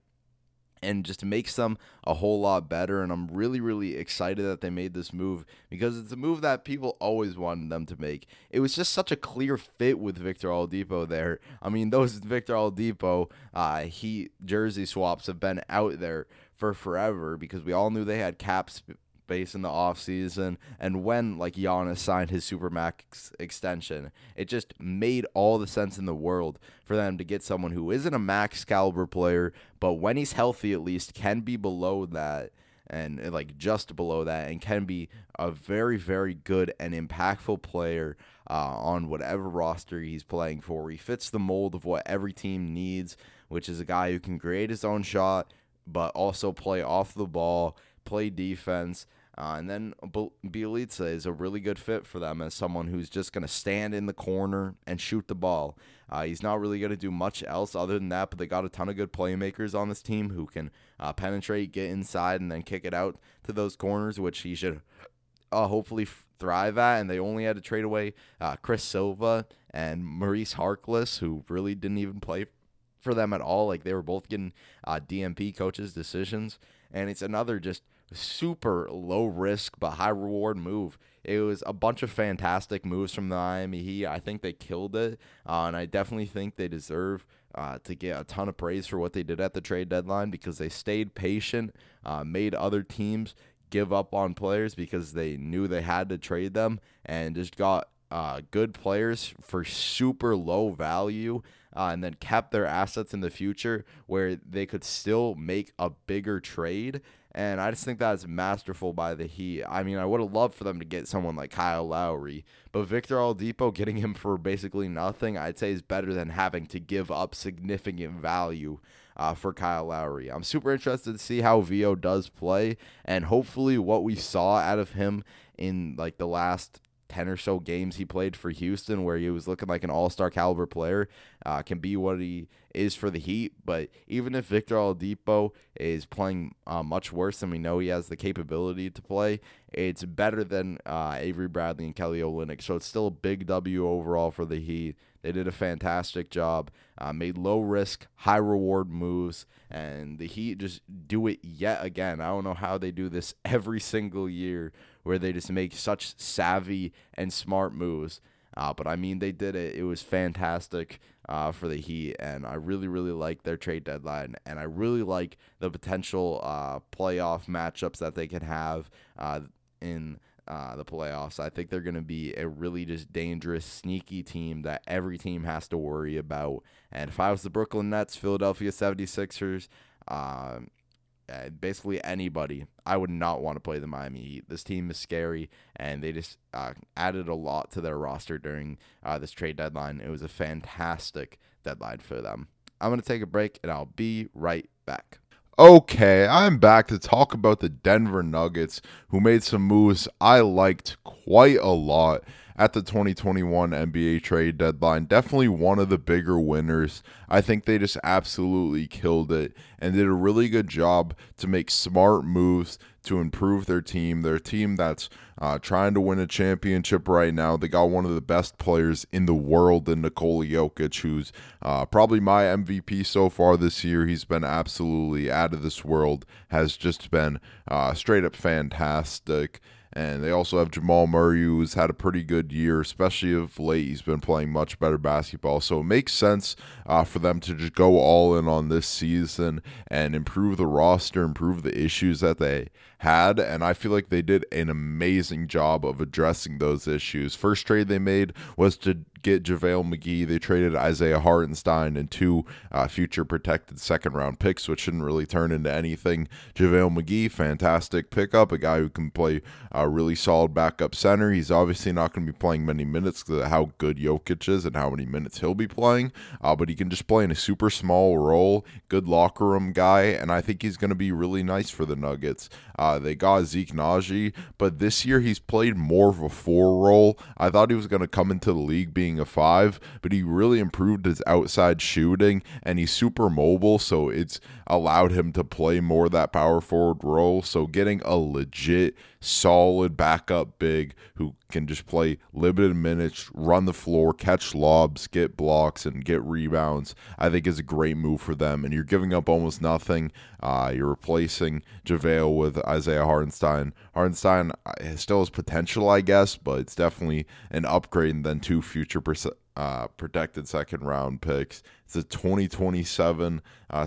and just makes them a whole lot better. And I'm really, really excited that they made this move because it's a move that people always wanted them to make. It was just such a clear fit with Victor Oladipo there. I mean, those Victor Oladipo uh, he jersey swaps have been out there for forever because we all knew they had cap sp- space in the offseason. And when, like, Giannis signed his Supermax extension, it just made all the sense in the world for them to get someone who isn't a max caliber player, but when he's healthy, at least can be below that and like just below that and can be a very very good and impactful player uh, on whatever roster he's playing for he fits the mold of what every team needs which is a guy who can create his own shot but also play off the ball play defense uh, and then Bjelica is a really good fit for them as someone who's just going to stand in the corner and shoot the ball. Uh, he's not really going to do much else other than that, but they got a ton of good playmakers on this team who can uh, penetrate, get inside, and then kick it out to those corners, which he should uh, hopefully thrive at. And they only had to trade away uh, Chris Silva and Maurice Harkless, who really didn't even play for them at all. Like they were both getting uh, DNP coaches' decisions. And it's another just super low risk but high reward move. It was a bunch of fantastic moves from the Miami Heat. I think they killed it, uh, and I definitely think they deserve uh, to get a ton of praise for what they did at the trade deadline because they stayed patient, uh, made other teams give up on players because they knew they had to trade them, and just got uh, good players for super low value. Uh, and then kept their assets in the future where they could still make a bigger trade and I just think that's masterful by the Heat. I mean, I would have loved for them to get someone like Kyle Lowry, but Victor Oladipo getting him for basically nothing, I'd say is better than having to give up significant value uh, for Kyle Lowry. I'm super interested to see how Vo does play, and hopefully what we saw out of him in like the last 10 or so games he played for Houston where he was looking like an all-star caliber player uh, can be what he is for the Heat. But even if Victor Oladipo is playing uh, much worse than we know he has the capability to play, it's better than uh, Avery Bradley and Kelly Olynyk. So it's still a big W overall for the Heat. They did a fantastic job, uh, made low risk, high reward moves, and the Heat just do it yet again. I don't know how they do this every single year where they just make such savvy and smart moves. Uh, but I mean, they did it. It was fantastic uh, for the Heat, and I really, really like their trade deadline, and I really like the potential uh, playoff matchups that they can have uh, in uh, the playoffs. I think they're going to be a really just dangerous, sneaky team that every team has to worry about. And if I was the Brooklyn Nets, Philadelphia 76ers, um, uh, basically anybody, I would not want to play the Miami Heat. This team is scary, and they just uh, added a lot to their roster during uh, this trade deadline. It was a fantastic deadline for them. I'm going to take a break, and I'll be right back. Okay, I'm back to talk about the Denver Nuggets, who made some moves I liked quite a lot at the 2021 NBA trade deadline. Definitely one of the bigger winners. I think they just absolutely killed it and did a really good job to make smart moves to improve their team. Their team that's uh, trying to win a championship right now. They got one of the best players in the world in Nikola Jokic, who's uh, probably my MVP so far this year. He's been absolutely out of this world, has just been uh, straight up fantastic. And they also have Jamal Murray, who's had a pretty good year, especially of late. He's been playing much better basketball. So it makes sense uh, for them to just go all in on this season and improve the roster, improve the issues that they had. And I feel like they did an amazing job of addressing those issues. First trade they made was to get JaVale McGee. They traded Isaiah Hartenstein and two uh, future protected second round picks, which shouldn't really turn into anything. JaVale McGee, fantastic pickup, a guy who can play a really solid backup center. He's obviously not going to be playing many minutes because of how good Jokic is and how many minutes he'll be playing, uh, but he can just play in a super small role, good locker room guy, and I think he's going to be really nice for the Nuggets. Uh, they got Zeke Nnaji, but this year he's played more of a four role. I thought he was going to come into the league being a five, but he really improved his outside shooting and he's super mobile, so it's allowed him to play more that power forward role. So getting a legit solid backup big who can just play limited minutes, run the floor, catch lobs, get blocks, and get rebounds, I think is a great move for them. And you're giving up almost nothing. Uh, you're replacing JaVale with Isaiah Hardenstein. Hartenstein uh, still has potential, I guess, but it's definitely an upgrade than two future uh, protected second round picks. It's a 2027 uh,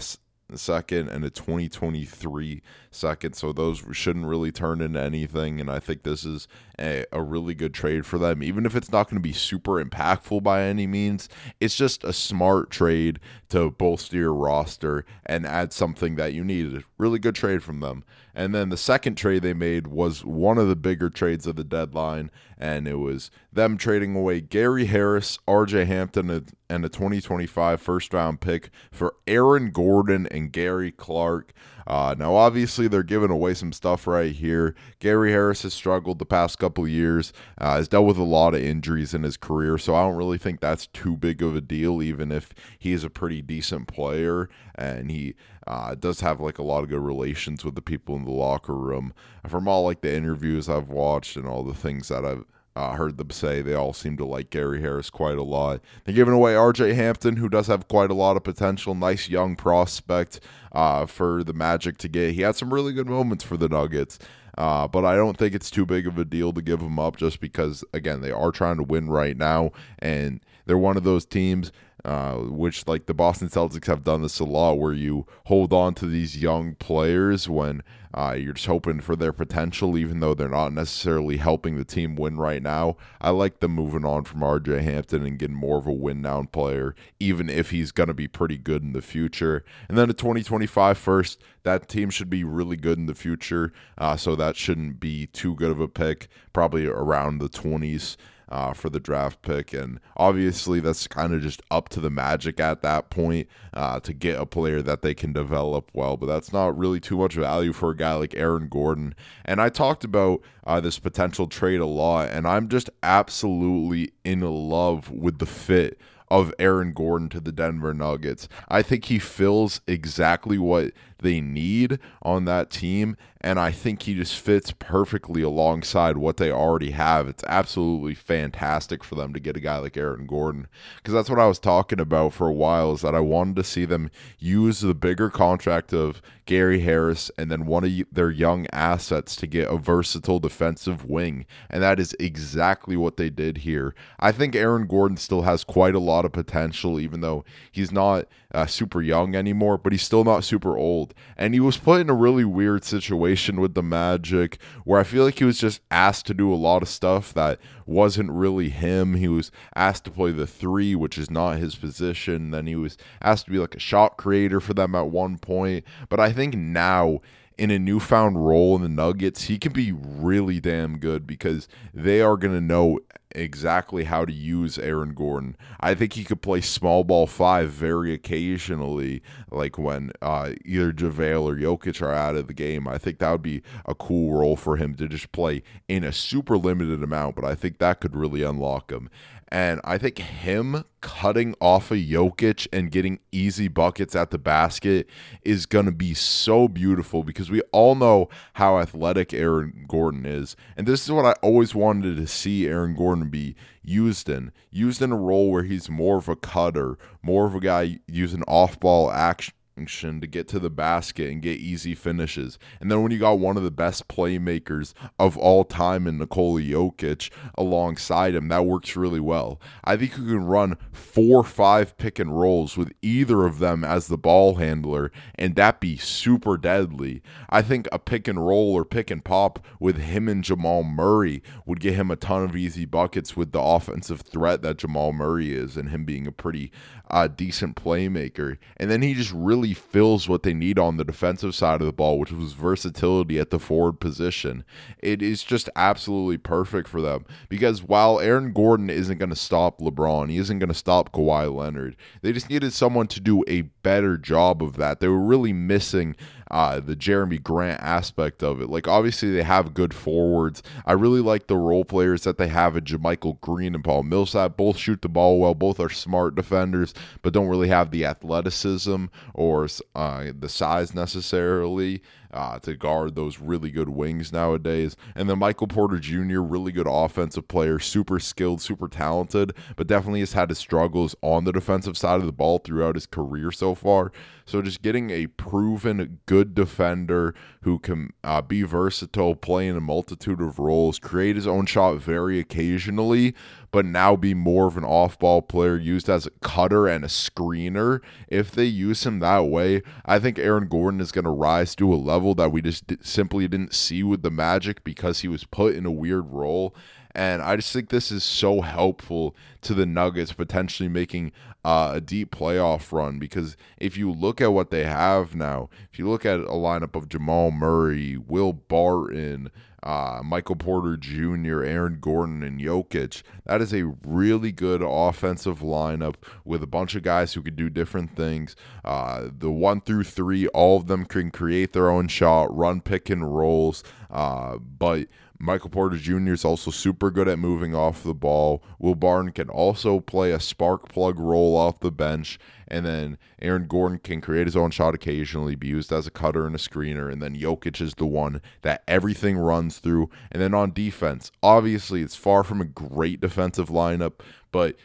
second and a 2023 second. So those shouldn't really turn into anything. And I think this is a, a really good trade for them. Even if it's not going to be super impactful by any means, it's just a smart trade to bolster your roster and add something that you needed. Really good trade from them. And then the second trade they made was one of the bigger trades of the deadline, and it was them trading away Gary Harris, RJ Hampton, and a 2025 first round pick for Aaron Gordon and Gary Clark. Uh, now, obviously, they're giving away some stuff right here. Gary Harris has struggled the past couple years, uh, has dealt with a lot of injuries in his career, so I don't really think that's too big of a deal, even if he is a pretty decent player and he uh, does have like a lot of good relations with the people in the locker room. From all like the interviews I've watched and all the things that I've uh, heard them say they all seem to like Gary Harris quite a lot. They're giving away RJ Hampton, who does have quite a lot of potential. Nice young prospect uh, for the Magic to get. He had some really good moments for the Nuggets. Uh, but I don't think it's too big of a deal to give him up just because, again, they are trying to win right now. And they're one of those teams uh, which like the Boston Celtics have done this a lot, where you hold on to these young players when uh, you're just hoping for their potential, even though they're not necessarily helping the team win right now. I like them moving on from RJ Hampton and getting more of a win now player, even if he's going to be pretty good in the future. And then a 2025 first, that team should be really good in the future, uh, so that shouldn't be too good of a pick, probably around the 20s uh, for the draft pick. And obviously, that's kind of just up to the Magic at that point uh, to get a player that they can develop well. But that's not really too much value for a guy like Aaron Gordon. And I talked about uh, this potential trade a lot, and I'm just absolutely in love with the fit of Aaron Gordon to the Denver Nuggets. I think he fills exactly what they need on that team. And I think he just fits perfectly alongside what they already have. It's absolutely fantastic for them to get a guy like Aaron Gordon. Because that's what I was talking about for a while, is that I wanted to see them use the bigger contract of Gary Harris and then one of their young assets to get a versatile defensive wing. And that is exactly what they did here. I think Aaron Gordon still has quite a lot of potential, even though he's not uh, super young anymore, but he's still not super old. And he was put in a really weird situation with the Magic where I feel like he was just asked to do a lot of stuff that wasn't really him. He was asked to play the three, which is not his position. Then he was asked to be like a shot creator for them at one point. But I think now in a newfound role in the Nuggets, he can be really damn good because they are going to know exactly how to use Aaron Gordon. I think he could play small ball five very occasionally, like when uh, either JaVale or Jokic are out of the game. I think that would be a cool role for him to just play in a super limited amount, but I think that could really unlock him. And I think him cutting off a Jokic and getting easy buckets at the basket is going to be so beautiful because we all know how athletic Aaron Gordon is. And this is what I always wanted to see Aaron Gordon be used in. Used in a role where he's more of a cutter, more of a guy using off ball action to get to the basket and get easy finishes. And then when you got one of the best playmakers of all time in Nikola Jokic alongside him, that works really well. I think you can run four or five pick and rolls with either of them as the ball handler, and that be super deadly. I think a pick and roll or pick and pop with him and Jamal Murray would get him a ton of easy buckets with the offensive threat that Jamal Murray is and him being a pretty uh, decent playmaker. And then he just really fills what they need on the defensive side of the ball, which was versatility at the forward position. It is just absolutely perfect for them because while Aaron Gordon isn't going to stop LeBron, he isn't going to stop Kawhi Leonard. They just needed someone to do a better job of that. They were really missing uh, the Jerami Grant aspect of it. Like, obviously, they have good forwards. I really like the role players that they have in JaMychal Green and Paul Millsap. Both shoot the ball well. Both are smart defenders, but don't really have the athleticism or uh, the size necessarily. Uh, to guard those really good wings nowadays. And then Michael Porter Jr., really good offensive player, super skilled, super talented, but definitely has had his struggles on the defensive side of the ball throughout his career so far. So just getting a proven good defender who can uh, be versatile, play in a multitude of roles, create his own shot very occasionally, but now be more of an off ball player used as a cutter and a screener. If they use him that way, I think Aaron Gordon is going to rise to a level that we just d- simply didn't see with the Magic because he was put in a weird role. And I just think this is so helpful to the Nuggets potentially making uh, a deep playoff run because if you look at what they have now, if you look at a lineup of Jamal Murray, Will Barton, uh, Michael Porter Jr., Aaron Gordon, and Jokic. That is a really good offensive lineup with a bunch of guys who can do different things. Uh, the one through three, all of them can create their own shot, run pick and rolls, uh, but Michael Porter Jr. is also super good at moving off the ball. Will Barton can also play a spark plug role off the bench. And then Aaron Gordon can create his own shot occasionally, be used as a cutter and a screener. And then Jokic is the one that everything runs through. And then on defense, obviously, it's far from a great defensive lineup, but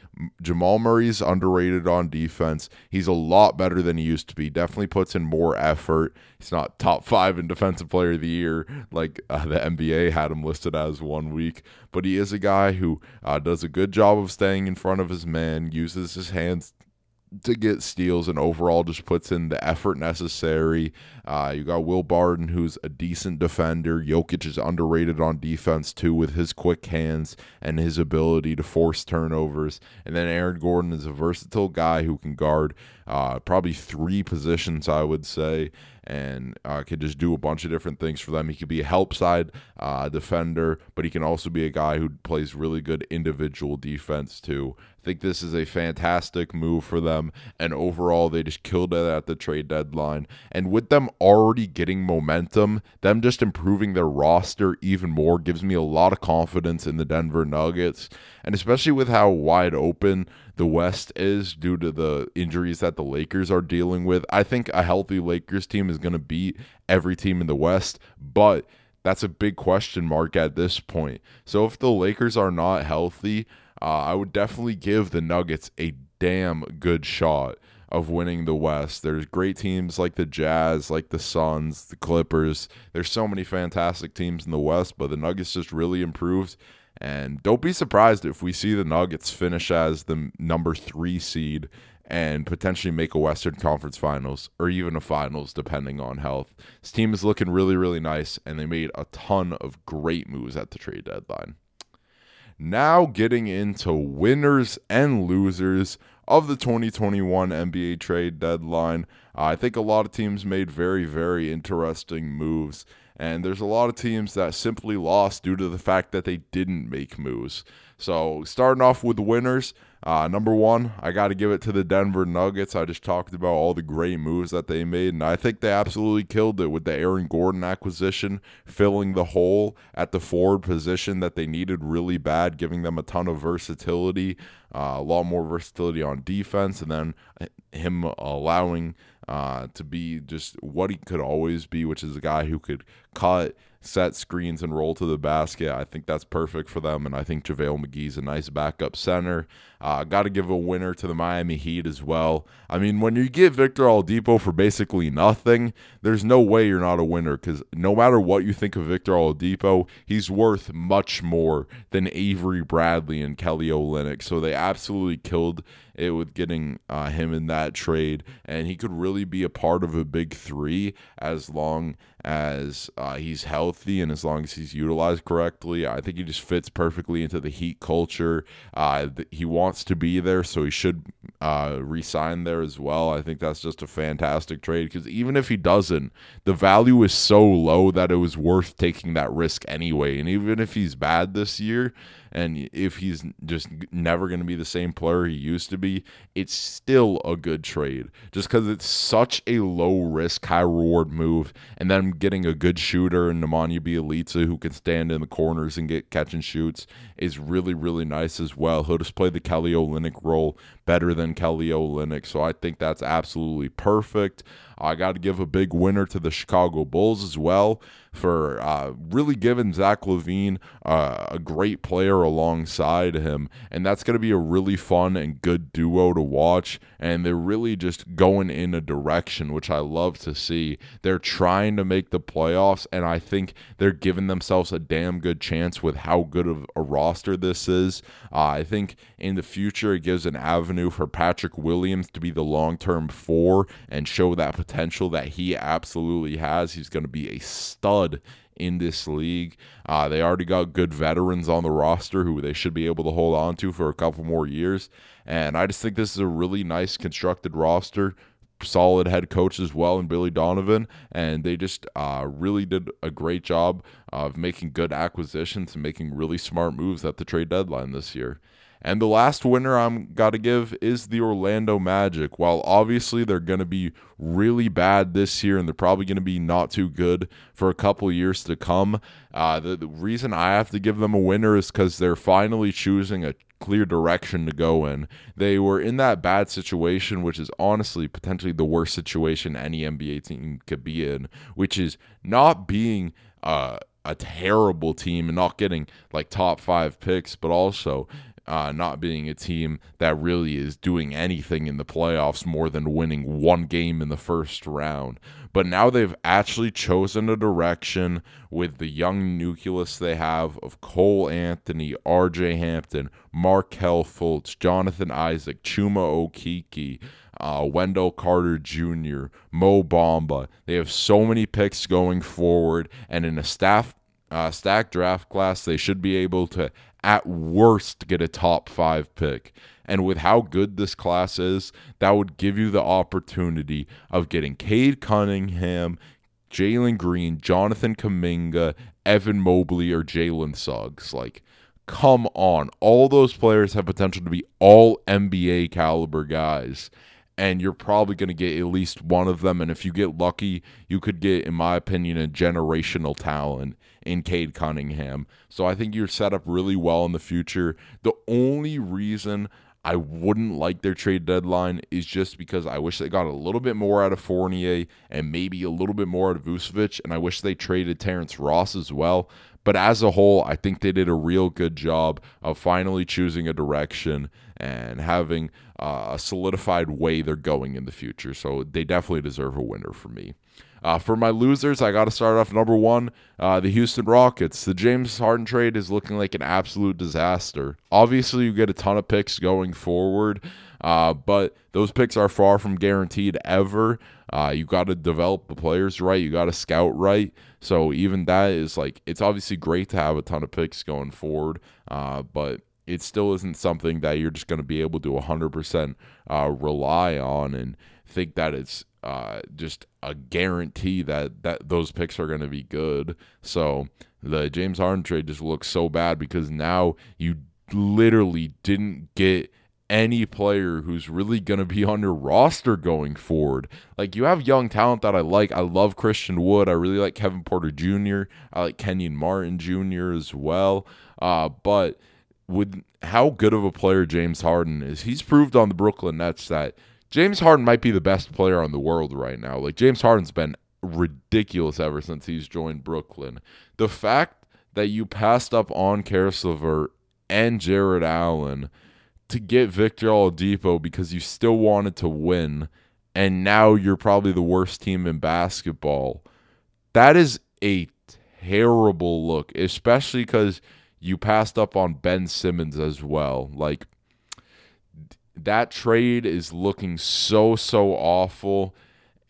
Jamal Murray's underrated on defense. He's a lot better than he used to be. Definitely puts in more effort. He's not top five in defensive player of the year like uh, the NBA had him listed as one week, but he is a guy who uh, does a good job of staying in front of his man, uses his hands to get steals and overall just puts in the effort necessary. Uh, you got Will Barton, who's a decent defender. Jokic is underrated on defense too, with his quick hands and his ability to force turnovers. And then Aaron Gordon is a versatile guy who can guard uh, probably three positions, I would say, and uh, could just do a bunch of different things for them. He could be a help side uh, defender, but he can also be a guy who plays really good individual defense too. I think this is a fantastic move for them, and overall, they just killed it at the trade deadline. And with them already getting momentum, them just improving their roster even more gives me a lot of confidence in the Denver Nuggets, and especially with how wide open the West is due to the injuries that the Lakers are dealing with. I think a healthy Lakers team is going to beat every team in the West, but that's a big question mark at this point. So if the Lakers are not healthy, uh, I would definitely give the Nuggets a damn good shot of winning the West. There's great teams like the Jazz, like the Suns, the Clippers. There's so many fantastic teams in the West, but the Nuggets just really improved. And don't be surprised if we see the Nuggets finish as the number three seed and potentially make a Western Conference Finals or even a Finals, depending on health. This team is looking really, really nice, and they made a ton of great moves at the trade deadline. Now, getting into winners and losers of the 2021 NBA trade deadline. I think a lot of teams made very, very interesting moves. And there's a lot of teams that simply lost due to the fact that they didn't make moves. So, starting off with the winners, uh, number one, I got to give it to the Denver Nuggets. I just talked about all the great moves that they made, and I think they absolutely killed it with the Aaron Gordon acquisition, filling the hole at the forward position that they needed really bad, giving them a ton of versatility, uh, a lot more versatility on defense, and then him allowing uh, to be just what he could always be, which is a guy who could cut, set screens, and roll to the basket. I think that's perfect for them, and I think JaVale McGee's a nice backup center. Uh, Got to give a winner to the Miami Heat as well. I mean, when you get Victor Oladipo for basically nothing, there's no way you're not a winner because no matter what you think of Victor Oladipo, he's worth much more than Avery Bradley and Kelly Olynyk. So they absolutely killed it with getting uh, him in that trade, and he could really be a part of a big three as long as uh, he's healthy and as long as he's utilized correctly. I think he just fits perfectly into the Heat culture. Uh, he wants to be there, so he should uh, resign there as well. I think that's just a fantastic trade because even if he doesn't, the value is so low that it was worth taking that risk anyway. And even if he's bad this year, and if he's just never going to be the same player he used to be, it's still a good trade just because it's such a low risk, high reward move. And then getting a good shooter and Nemanja Bjelica who can stand in the corners and get catch and shoots is really, really nice as well. He'll just play the Kelly Olynyk role better than Kelly Olynyk. So I think that's absolutely perfect. I got to give a big winner to the Chicago Bulls as well for uh, really giving Zach LaVine uh, a great player alongside him. And that's going to be a really fun and good duo to watch. And they're really just going in a direction, which I love to see. They're trying to make the playoffs, and I think they're giving themselves a damn good chance with how good of a roster this is. Uh, I think in the future, it gives an avenue for Patrick Williams to be the long term four and show that potential that he absolutely has. He's going to be a stud in this league. Uh, they already got good veterans on the roster who they should be able to hold on to for a couple more years. And I just think this is a really nice constructed roster. Solid head coach as well, and Billy Donovan, and they just uh, really did a great job of making good acquisitions and making really smart moves at the trade deadline this year. And the last winner I'm got to give is the Orlando Magic. While obviously they're going to be really bad this year and they're probably going to be not too good for a couple years to come, uh, the, the reason I have to give them a winner is because they're finally choosing a clear direction to go in. They were in that bad situation, which is honestly potentially the worst situation any NBA team could be in, which is not being uh, a terrible team and not getting like top five picks, but also uh, not being a team that really is doing anything in the playoffs more than winning one game in the first round. But now they've actually chosen a direction with the young nucleus they have of Cole Anthony, RJ Hampton, Markelle Fultz, Jonathan Isaac, Chuma Okeke, Uh, Wendell Carter Jr., Mo Bamba. They have so many picks going forward, and in a staff uh, stack draft class, they should be able to at worst get a top five pick. And with how good this class is, that would give you the opportunity of getting Cade Cunningham, Jalen Green, Jonathan Kuminga, Evan Mobley, or Jalen Suggs. Like, come on. All those players have potential to be all NBA caliber guys. And you're probably going to get at least one of them. And if you get lucky, you could get, in my opinion, a generational talent in Cade Cunningham. So I think you're set up really well in the future. The only reason I wouldn't like their trade deadline is just because I wish they got a little bit more out of Fournier and maybe a little bit more out of Vucevic, and I wish they traded Terrence Ross as well. But as a whole, I think they did a real good job of finally choosing a direction and having uh, a solidified way they're going in the future. So they definitely deserve a winner for me. Uh, for my losers, I got to start off number one, uh, the Houston Rockets. The James Harden trade is looking like an absolute disaster. Obviously, you get a ton of picks going forward, uh, but those picks are far from guaranteed ever. Uh, you got to develop the players right. You got to scout right. So even that is like it's obviously great to have a ton of picks going forward, uh, but it still isn't something that you're just going to be able to 100% uh, rely on and think that it's uh, just a guarantee that that those picks are going to be good. So the James Harden trade just looks so bad because now you literally didn't get any player who's really going to be on your roster going forward. Like you have young talent that I like. I love Christian Wood. I really like Kevin Porter Jr. I like Kenyon Martin Jr. as well. Uh, but with how good of a player James Harden is, he's proved on the Brooklyn Nets that James Harden might be the best player on the world right now. Like James Harden's been ridiculous ever since he's joined Brooklyn. The fact that you passed up on Caris LeVert and Jarrett Allen to get Victor Oladipo because you still wanted to win, and now you're probably the worst team in basketball. That is a terrible look, especially because you passed up on Ben Simmons as well. Like that trade is looking so so awful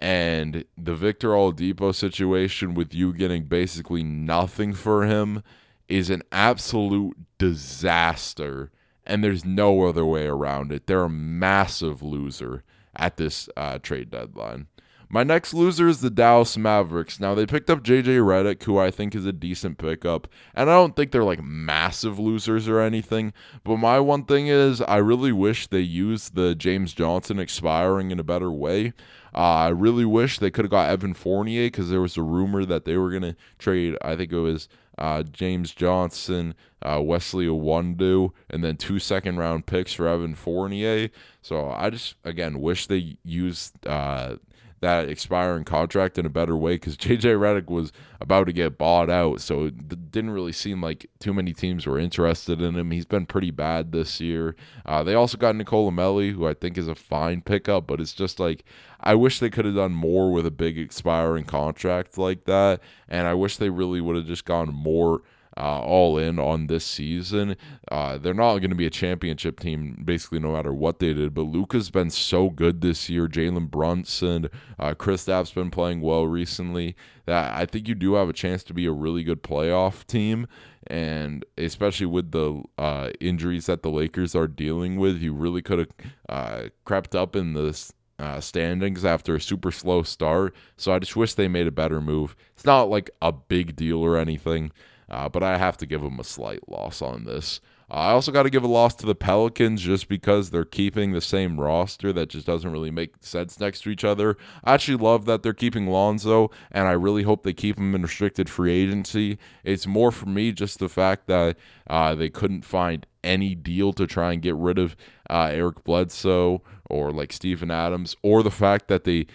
and the Victor Oladipo situation with you getting basically nothing for him is an absolute disaster and there's no other way around it. They're a massive loser at this uh, trade deadline. My next loser is the Dallas Mavericks. Now, they picked up JJ Redick, who I think is a decent pickup, and I don't think they're like massive losers or anything. But my one thing is, I really wish they used the James Johnson expiring in a better way. Uh, I really wish they could have got Evan Fournier because there was a rumor that they were going to trade, I think it was uh, James Johnson, uh, Wesley Iwundu, and then two second round picks for Evan Fournier. So I just, again, wish they used uh, that expiring contract in a better way because JJ Redick was about to get bought out. So it didn't really seem like too many teams were interested in him. He's been pretty bad this year. Uh, they also got Nicolo Melli, who I think is a fine pickup, but it's just like I wish they could have done more with a big expiring contract like that. And I wish they really would have just gone more uh, all in on this season. Uh, they're not going to be a championship team, basically, no matter what they did. But Luka's been so good this year. Jalen Brunson, uh, Kristaps been playing well recently. That I think you do have a chance to be a really good playoff team. And especially with the uh, injuries that the Lakers are dealing with, you really could have uh, crept up in this uh, standings after a super slow start. So I just wish they made a better move. It's not like a big deal or anything. Uh, but I have to give them a slight loss on this. Uh, I also got to give a loss to the Pelicans just because they're keeping the same roster that just doesn't really make sense next to each other. I actually love that they're keeping Lonzo, and I really hope they keep him in restricted free agency. It's more for me just the fact that uh, they couldn't find any deal to try and get rid of uh, Eric Bledsoe or like Steven Adams, or the fact that they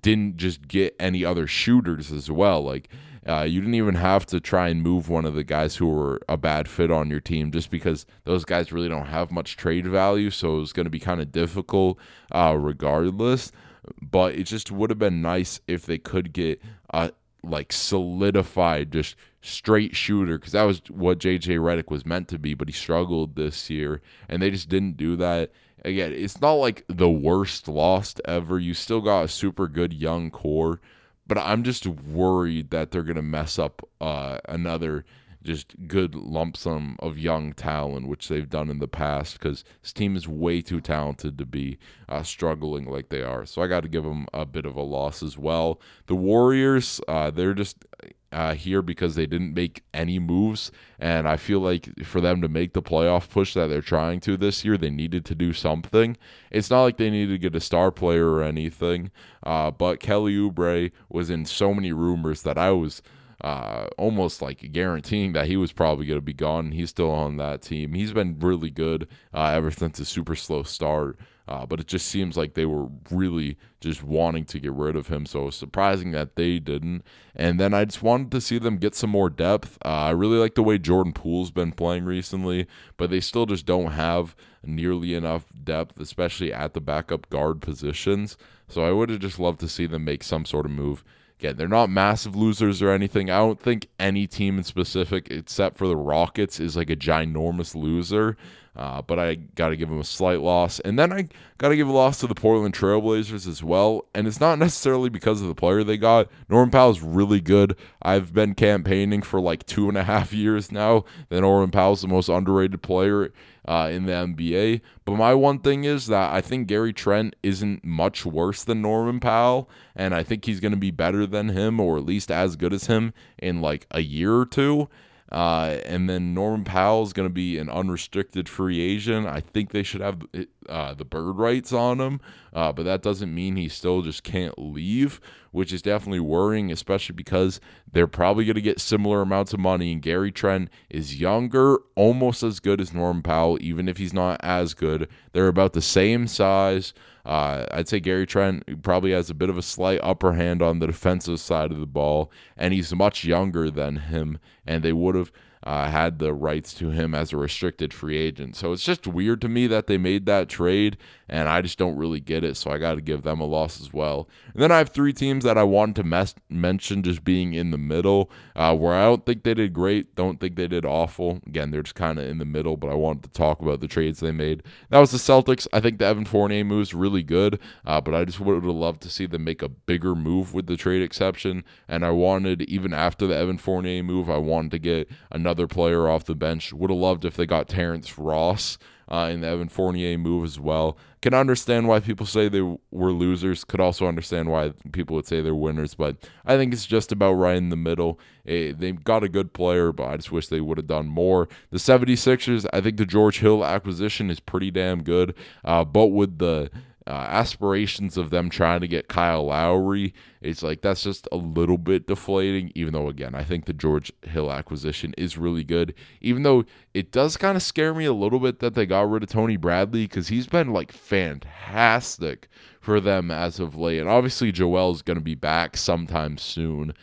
didn't just get any other shooters as well. Like, uh, you didn't even have to try and move one of the guys who were a bad fit on your team just because those guys really don't have much trade value. So it was going to be kind of difficult uh, regardless. But it just would have been nice if they could get a like solidified, just straight shooter because that was what JJ Redick was meant to be, but he struggled this year, and they just didn't do that. Again, it's not like the worst lost ever. You still got a super good young core but I'm just worried that they're going to mess up uh, another just good lump sum of young talent, which they've done in the past, because this team is way too talented to be uh, struggling like they are. So I got to give them a bit of a loss as well. The Warriors, uh, they're just uh, here because they didn't make any moves. And I feel like for them to make the playoff push that they're trying to this year, they needed to do something. It's not like they needed to get a star player or anything, uh, but Kelly Oubre was in so many rumors that I was. Uh, almost like guaranteeing that he was probably going to be gone. He's still on that team. He's been really good uh, ever since a super slow start. Uh, but it just seems like they were really just wanting to get rid of him. So it was surprising that they didn't. And then I just wanted to see them get some more depth. Uh, I really like the way Jordan Poole's been playing recently, but they still just don't have nearly enough depth, especially at the backup guard positions. So I would have just loved to see them make some sort of move. Again, they're not massive losers or anything. I don't think any team in specific, except for the Rockets, is like a ginormous loser. Uh, but I got to give them a slight loss. And then I got to give a loss to the Portland Trailblazers as well. And it's not necessarily because of the player they got. Norman Powell's really good. I've been campaigning for like two and a half years now that Norman Powell's the most underrated player uh, in the NBA. But my one thing is that I think Gary Trent isn't much worse than Norman Powell. And I think he's going to be better than him or at least as good as him in like a year or two. Uh, and then Norman Powell is going to be an unrestricted free agent. I think they should have uh, the bird rights on him, uh, but that doesn't mean he still just can't leave, which is definitely worrying, especially because they're probably going to get similar amounts of money. And Gary Trent is younger, almost as good as Norman Powell, even if he's not as good. They're about the same size. Uh, I'd say Gary Trent probably has a bit of a slight upper hand on the defensive side of the ball, and he's much younger than him, and they would have uh, had the rights to him as a restricted free agent. So it's just weird to me that they made that trade, and I just don't really get it. So I got to give them a loss as well. And then I have three teams that I wanted to mes- mention just being in the middle, uh, where I don't think they did great, don't think they did awful. Again, they're just kind of in the middle, but I wanted to talk about the trades they made. That was the Celtics. I think the Evan Fournier move is really good, uh, but I just would have loved to see them make a bigger move with the trade exception. And I wanted, even after the Evan Fournier move, I wanted to get another player off the bench. Would have loved if they got Terrence Ross uh, in the Evan Fournier move as well. Can understand why people say they were losers. Could also understand why people would say they're winners. But I think it's just about right in the middle. It, eh, they've got a good player, but I just wish they would have done more. The 76ers, I think the George Hill acquisition is pretty damn good. Uh, but with the aspirations of them trying to get Kyle Lowry, it's like that's just a little bit deflating. Even though, again, I think the George Hill acquisition is really good. Even though it does kind of scare me a little bit that they got rid of Tony Bradley because he's been like fantastic for them as of late. And obviously, Joel is going to be back sometime soon.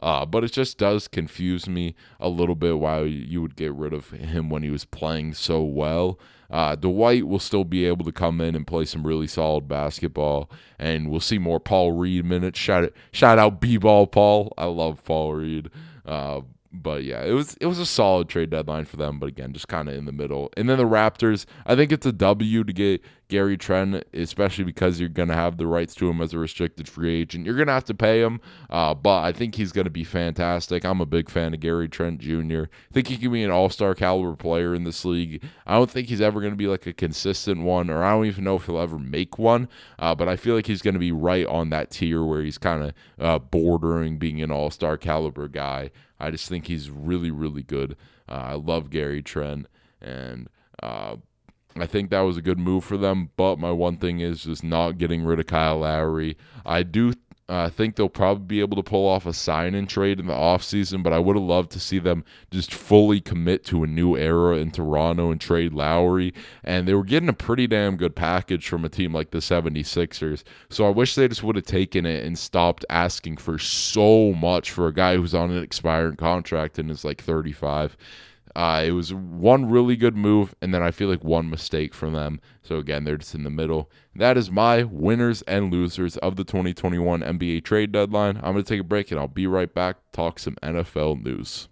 Uh, but it just does confuse me a little bit why you would get rid of him when he was playing so well. Uh, Dwight will still be able to come in and play some really solid basketball, and we'll see more Paul Reed minutes. Shout shout out B-ball Paul. I love Paul Reed. Uh, but yeah, it was it was a solid trade deadline for them, but again, just kind of in the middle. And then the Raptors, I think it's a W to get Gary Trent, especially because you're gonna have the rights to him as a restricted free agent. You're gonna have to pay him, uh, but I think he's gonna be fantastic. I'm a big fan of Gary Trent Jr. I think he can be an All Star caliber player in this league. I don't think he's ever gonna be like a consistent one, or I don't even know if he'll ever make one. Uh, but I feel like he's gonna be right on that tier where he's kind of uh, bordering being an All Star caliber guy. I just think he's really, really good. Uh, I love Gary Trent, and uh, I think that was a good move for them. But my one thing is just not getting rid of Kyle Lowry. I do I think they'll probably be able to pull off a sign and trade in the offseason, but I would have loved to see them just fully commit to a new era in Toronto and trade Lowry. And they were getting a pretty damn good package from a team like the 76ers. So I wish they just would have taken it and stopped asking for so much for a guy who's on an expiring contract and is like 35. Uh, it was one really good move, and then I feel like one mistake from them. So again, they're just in the middle. That is my winners and losers of the 2021 NBA trade deadline. I'm going to take a break, and I'll be right back. Talk some NFL news.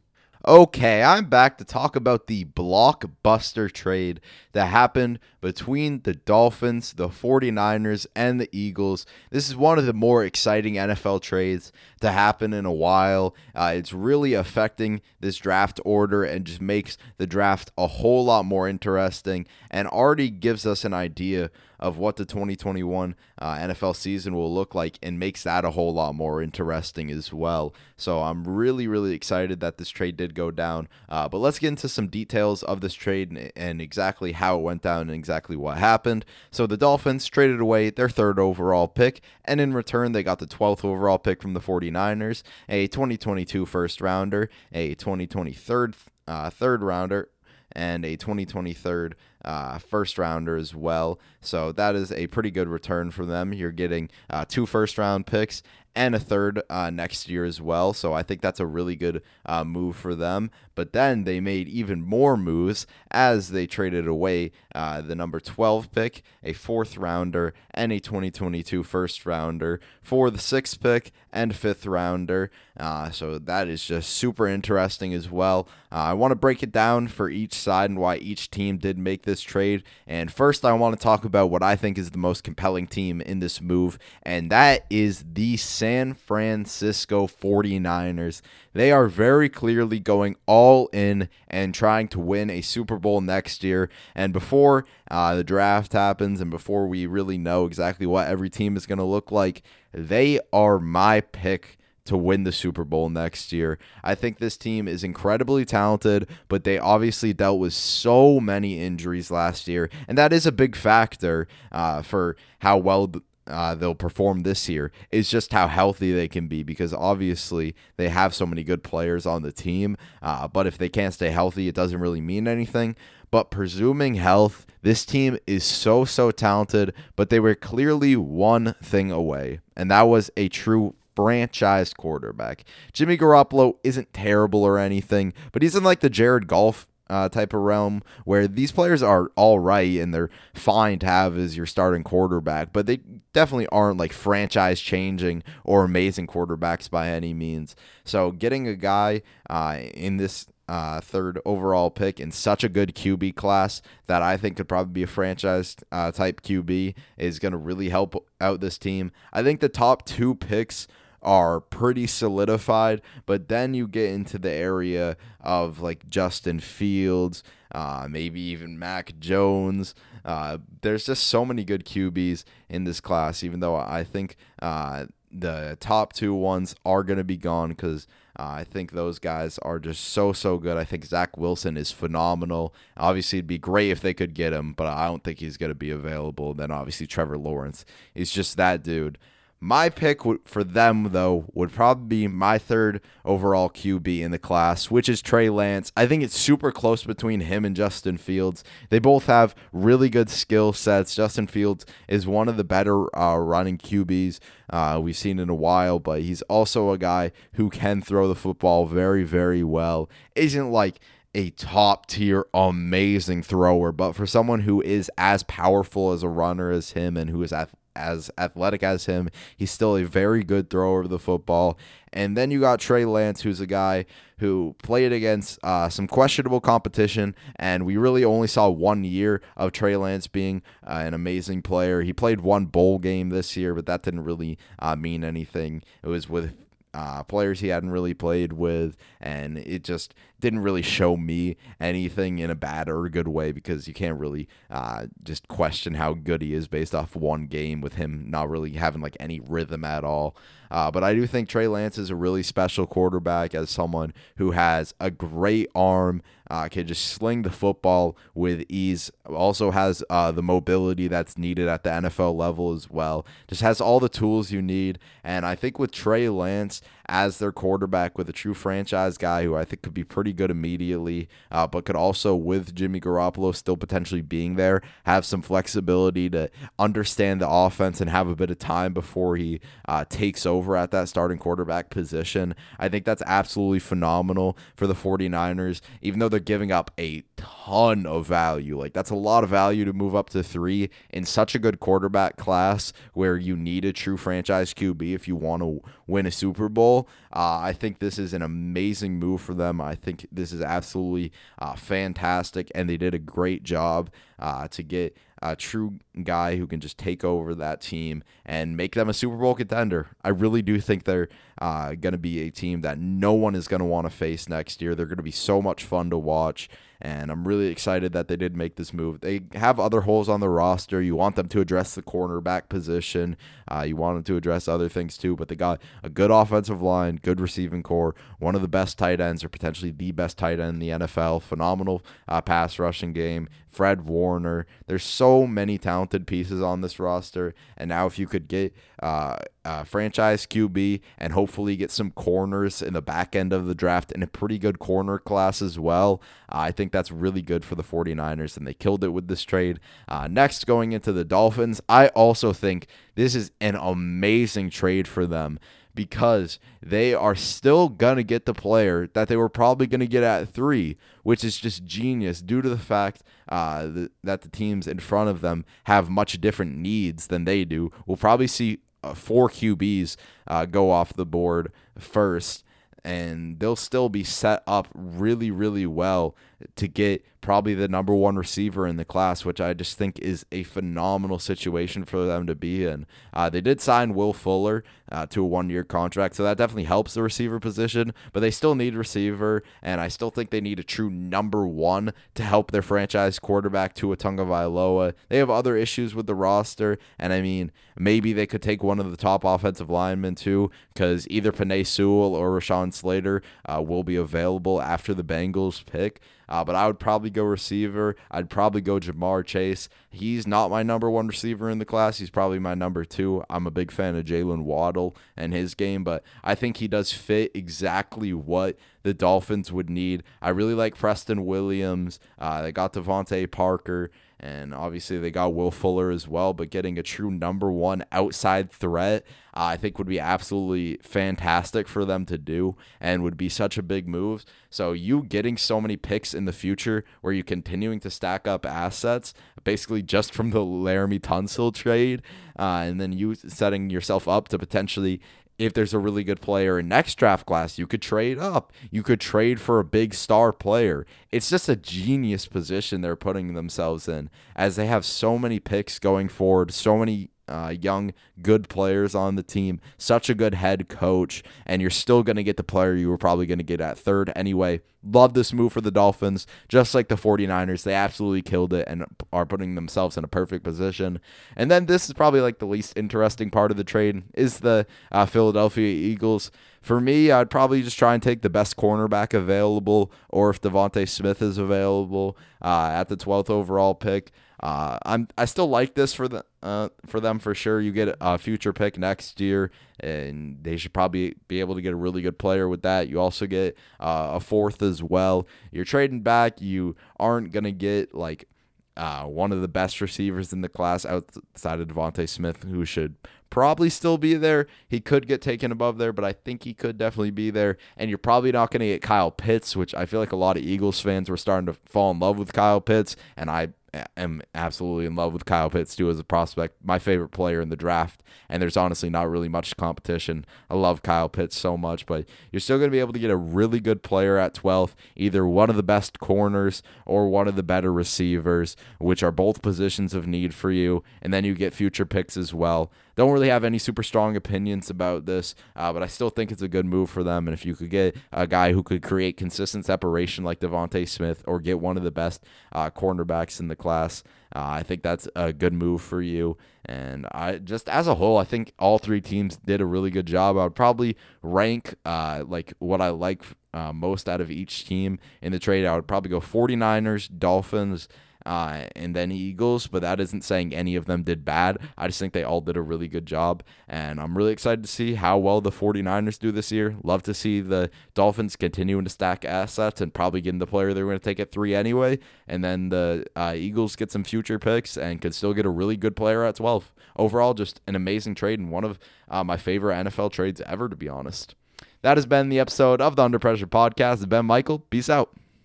Okay, I'm back to talk about the blockbuster trade that happened between the Dolphins, the 49ers, and the Eagles. This is one of the more exciting NFL trades to happen in a while. Uh, it's really affecting this draft order and just makes the draft a whole lot more interesting and already gives us an idea of what the 2021 uh, NFL season will look like and makes that a whole lot more interesting as well. So I'm really, really excited that this trade did go down. Uh, but let's get into some details of this trade and, and exactly how it went down and exactly what happened. So the Dolphins traded away their third overall pick, and in return, they got the 12th overall pick from the 49ers, a 2022 first rounder, a 2023 uh, third rounder, and a 2023 uh, first rounder as well. So that is a pretty good return for them. You're getting uh, two first round picks and a third uh, next year as well. So I think that's a really good uh, move for them. But then they made even more moves as they traded away uh, the number 12 pick, a fourth rounder, and a 2022 first rounder for the sixth pick and fifth rounder. Uh, so that is just super interesting as well. Uh, I want to break it down for each side and why each team did make this trade. And first, I want to talk about what I think is the most compelling team in this move, and that is the San Francisco 49ers. They are very clearly going all in and trying to win a Super Bowl next year. And before uh, the draft happens and before we really know exactly what every team is going to look like, they are my pick to win the Super Bowl next year. I think this team is incredibly talented, but they obviously dealt with so many injuries last year, and that is a big factor uh, for how well uh, they'll perform this year is just how healthy they can be because obviously they have so many good players on the team. Uh, but if they can't stay healthy, it doesn't really mean anything. But presuming health, this team is so, so talented, but they were clearly one thing away, and that was a true franchise quarterback. Jimmy Garoppolo isn't terrible or anything, but he's in like the Jared Goff uh, type of realm where these players are all right and they're fine to have as your starting quarterback, but they definitely aren't like franchise changing or amazing quarterbacks by any means. So getting a guy uh, in this uh, third overall pick in such a good QB class that I think could probably be a franchise uh, type QB is going to really help out this team. I think the top two picks are pretty solidified. But then you get into the area of like Justin Fields, uh, maybe even Mac Jones. Uh, there's just so many good QBs in this class, even though I think uh, the top two ones are going to be gone because uh, I think those guys are just so, so good. I think Zach Wilson is phenomenal. Obviously, it'd be great if they could get him, but I don't think he's going to be available. Then, obviously, Trevor Lawrence is just that dude. My pick for them, though, would probably be my third overall QB in the class, which is Trey Lance. I think it's super close between him and Justin Fields. They both have really good skill sets. Justin Fields is one of the better uh, running QBs uh, we've seen in a while, but he's also a guy who can throw the football very, very well. Isn't like a top tier amazing thrower, but for someone who is as powerful as a runner as him and who is ath- as athletic as him. He's still a very good thrower of the football. And then you got Trey Lance, who's a guy who played against uh, some questionable competition, and we really only saw one year of Trey Lance being uh, an amazing player. He played one bowl game this year, but that didn't really uh, mean anything. It was with uh, players he hadn't really played with, and it just didn't really show me anything in a bad or a good way because you can't really uh, just question how good he is based off one game with him not really having like any rhythm at all. Uh, but I do think Trey Lance is a really special quarterback as someone who has a great arm, uh, can just sling the football with ease. Also has uh, the mobility that's needed at the NFL level as well. Just has all the tools you need. And I think with Trey Lance as their quarterback, with a true franchise guy who I think could be pretty good immediately, uh, but could also, with Jimmy Garoppolo still potentially being there, have some flexibility to understand the offense and have a bit of time before he uh, takes over at that starting quarterback position. I think that's absolutely phenomenal for the 49ers, even though they're giving up a ton of value. Like, that's a lot of value to move up to three in such a good quarterback class where you need a true franchise QB if you want to win a Super Bowl. Uh, I think this is an amazing move for them. I think this is absolutely uh, fantastic, and they did a great job uh, to get a true guy who can just take over that team and make them a Super Bowl contender. I really do think they're uh, going to be a team that no one is going to want to face next year. They're going to be so much fun to watch and I'm really excited that they did make this move. They have other holes on the roster. You want them to address the cornerback position. Uh, you want them to address other things too, but they got a good offensive line, good receiving corps, one of the best tight ends, or potentially the best tight end in the NFL. Phenomenal uh, pass rushing game. Fred Warner. There's so many talented pieces on this roster, and now if you could get uh, uh, franchise QB and hopefully get some corners in the back end of the draft and a pretty good corner class as well. Uh, I think that's really good for the 49ers, and they killed it with this trade. Uh, next, going into the Dolphins, I also think this is an amazing trade for them because they are still going to get the player that they were probably going to get at three, which is just genius due to the fact uh, that the teams in front of them have much different needs than they do. We'll probably see uh, four QBs uh, go off the board first, and they'll still be set up really, really well to get probably the number one receiver in the class, which I just think is a phenomenal situation for them to be in. Uh, they did sign Will Fuller uh, to a one year contract, so that definitely helps the receiver position, but they still need receiver, and I still think they need a true number one to help their franchise quarterback Tua Tagovailoa. They have other issues with the roster, and I mean, maybe they could take one of the top offensive linemen too, because either Penei Sewell or Rashawn Slater uh, will be available after the Bengals pick. Uh, but I would probably go receiver. I'd probably go Ja'Marr Chase. He's not my number one receiver in the class. He's probably my number two. I'm a big fan of Jaylen Waddle and his game, but I think he does fit exactly what the Dolphins would need. I really like Preston Williams. Uh, they got DeVante Parker. And obviously, they got Will Fuller as well, but getting a true number one outside threat, uh, I think would be absolutely fantastic for them to do and would be such a big move. So, you getting so many picks in the future where you continuing to stack up assets, basically just from the Laremy Tunsil trade, uh, and then you setting yourself up to potentially if there's a really good player in next draft class, you could trade up. You could trade for a big star player. It's just a genius position they're putting themselves in as they have so many picks going forward, so many uh, young, good players on the team, such a good head coach, and you're still going to get the player you were probably going to get at third anyway. Love this move for the Dolphins. Just like the 49ers, they absolutely killed it and are putting themselves in a perfect position. And then this is probably like the least interesting part of the trade is the uh, Philadelphia Eagles. For me, I'd probably just try and take the best cornerback available, or if DeVonta Smith is available uh, at the 12th overall pick. Uh, I'm I still like this for the uh, for them for sure. You get a future pick next year, and they should probably be able to get a really good player with that. You also get uh, a fourth as well. You're trading back. You aren't gonna get like uh, one of the best receivers in the class outside of DeVonta Smith, who should probably still be there. He could get taken above there, but I think he could definitely be there. And you're probably not going to get Kyle Pitts, which I feel like a lot of Eagles fans were starting to fall in love with Kyle Pitts, and I am absolutely in love with Kyle Pitts too as a prospect. My favorite player in the draft, and there's honestly not really much competition. I love Kyle Pitts so much, but you're still going to be able to get a really good player at 12th, either one of the best corners or one of the better receivers, which are both positions of need for you, and then you get future picks as well. Don't really have any super strong opinions about this, uh, but I still think it's a good move for them. And if you could get a guy who could create consistent separation like DeVonta Smith, or get one of the best uh, cornerbacks in the class, uh, I think that's a good move for you. And I just as a whole, I think all three teams did a really good job. I would probably rank uh, like what I like uh, most out of each team in the trade. I would probably go 49ers, Dolphins, uh, and then Eagles, but that isn't saying any of them did bad. I just think they all did a really good job, and I'm really excited to see how well the 49ers do this year. Love to see the Dolphins continuing to stack assets and probably getting the player they're going to take at three anyway, and then the uh, Eagles get some future picks and could still get a really good player at 12. Overall, just an amazing trade and one of uh, my favorite NFL trades ever, to be honest. That has been the episode of the Under Pressure Podcast. Ben Michael, peace out.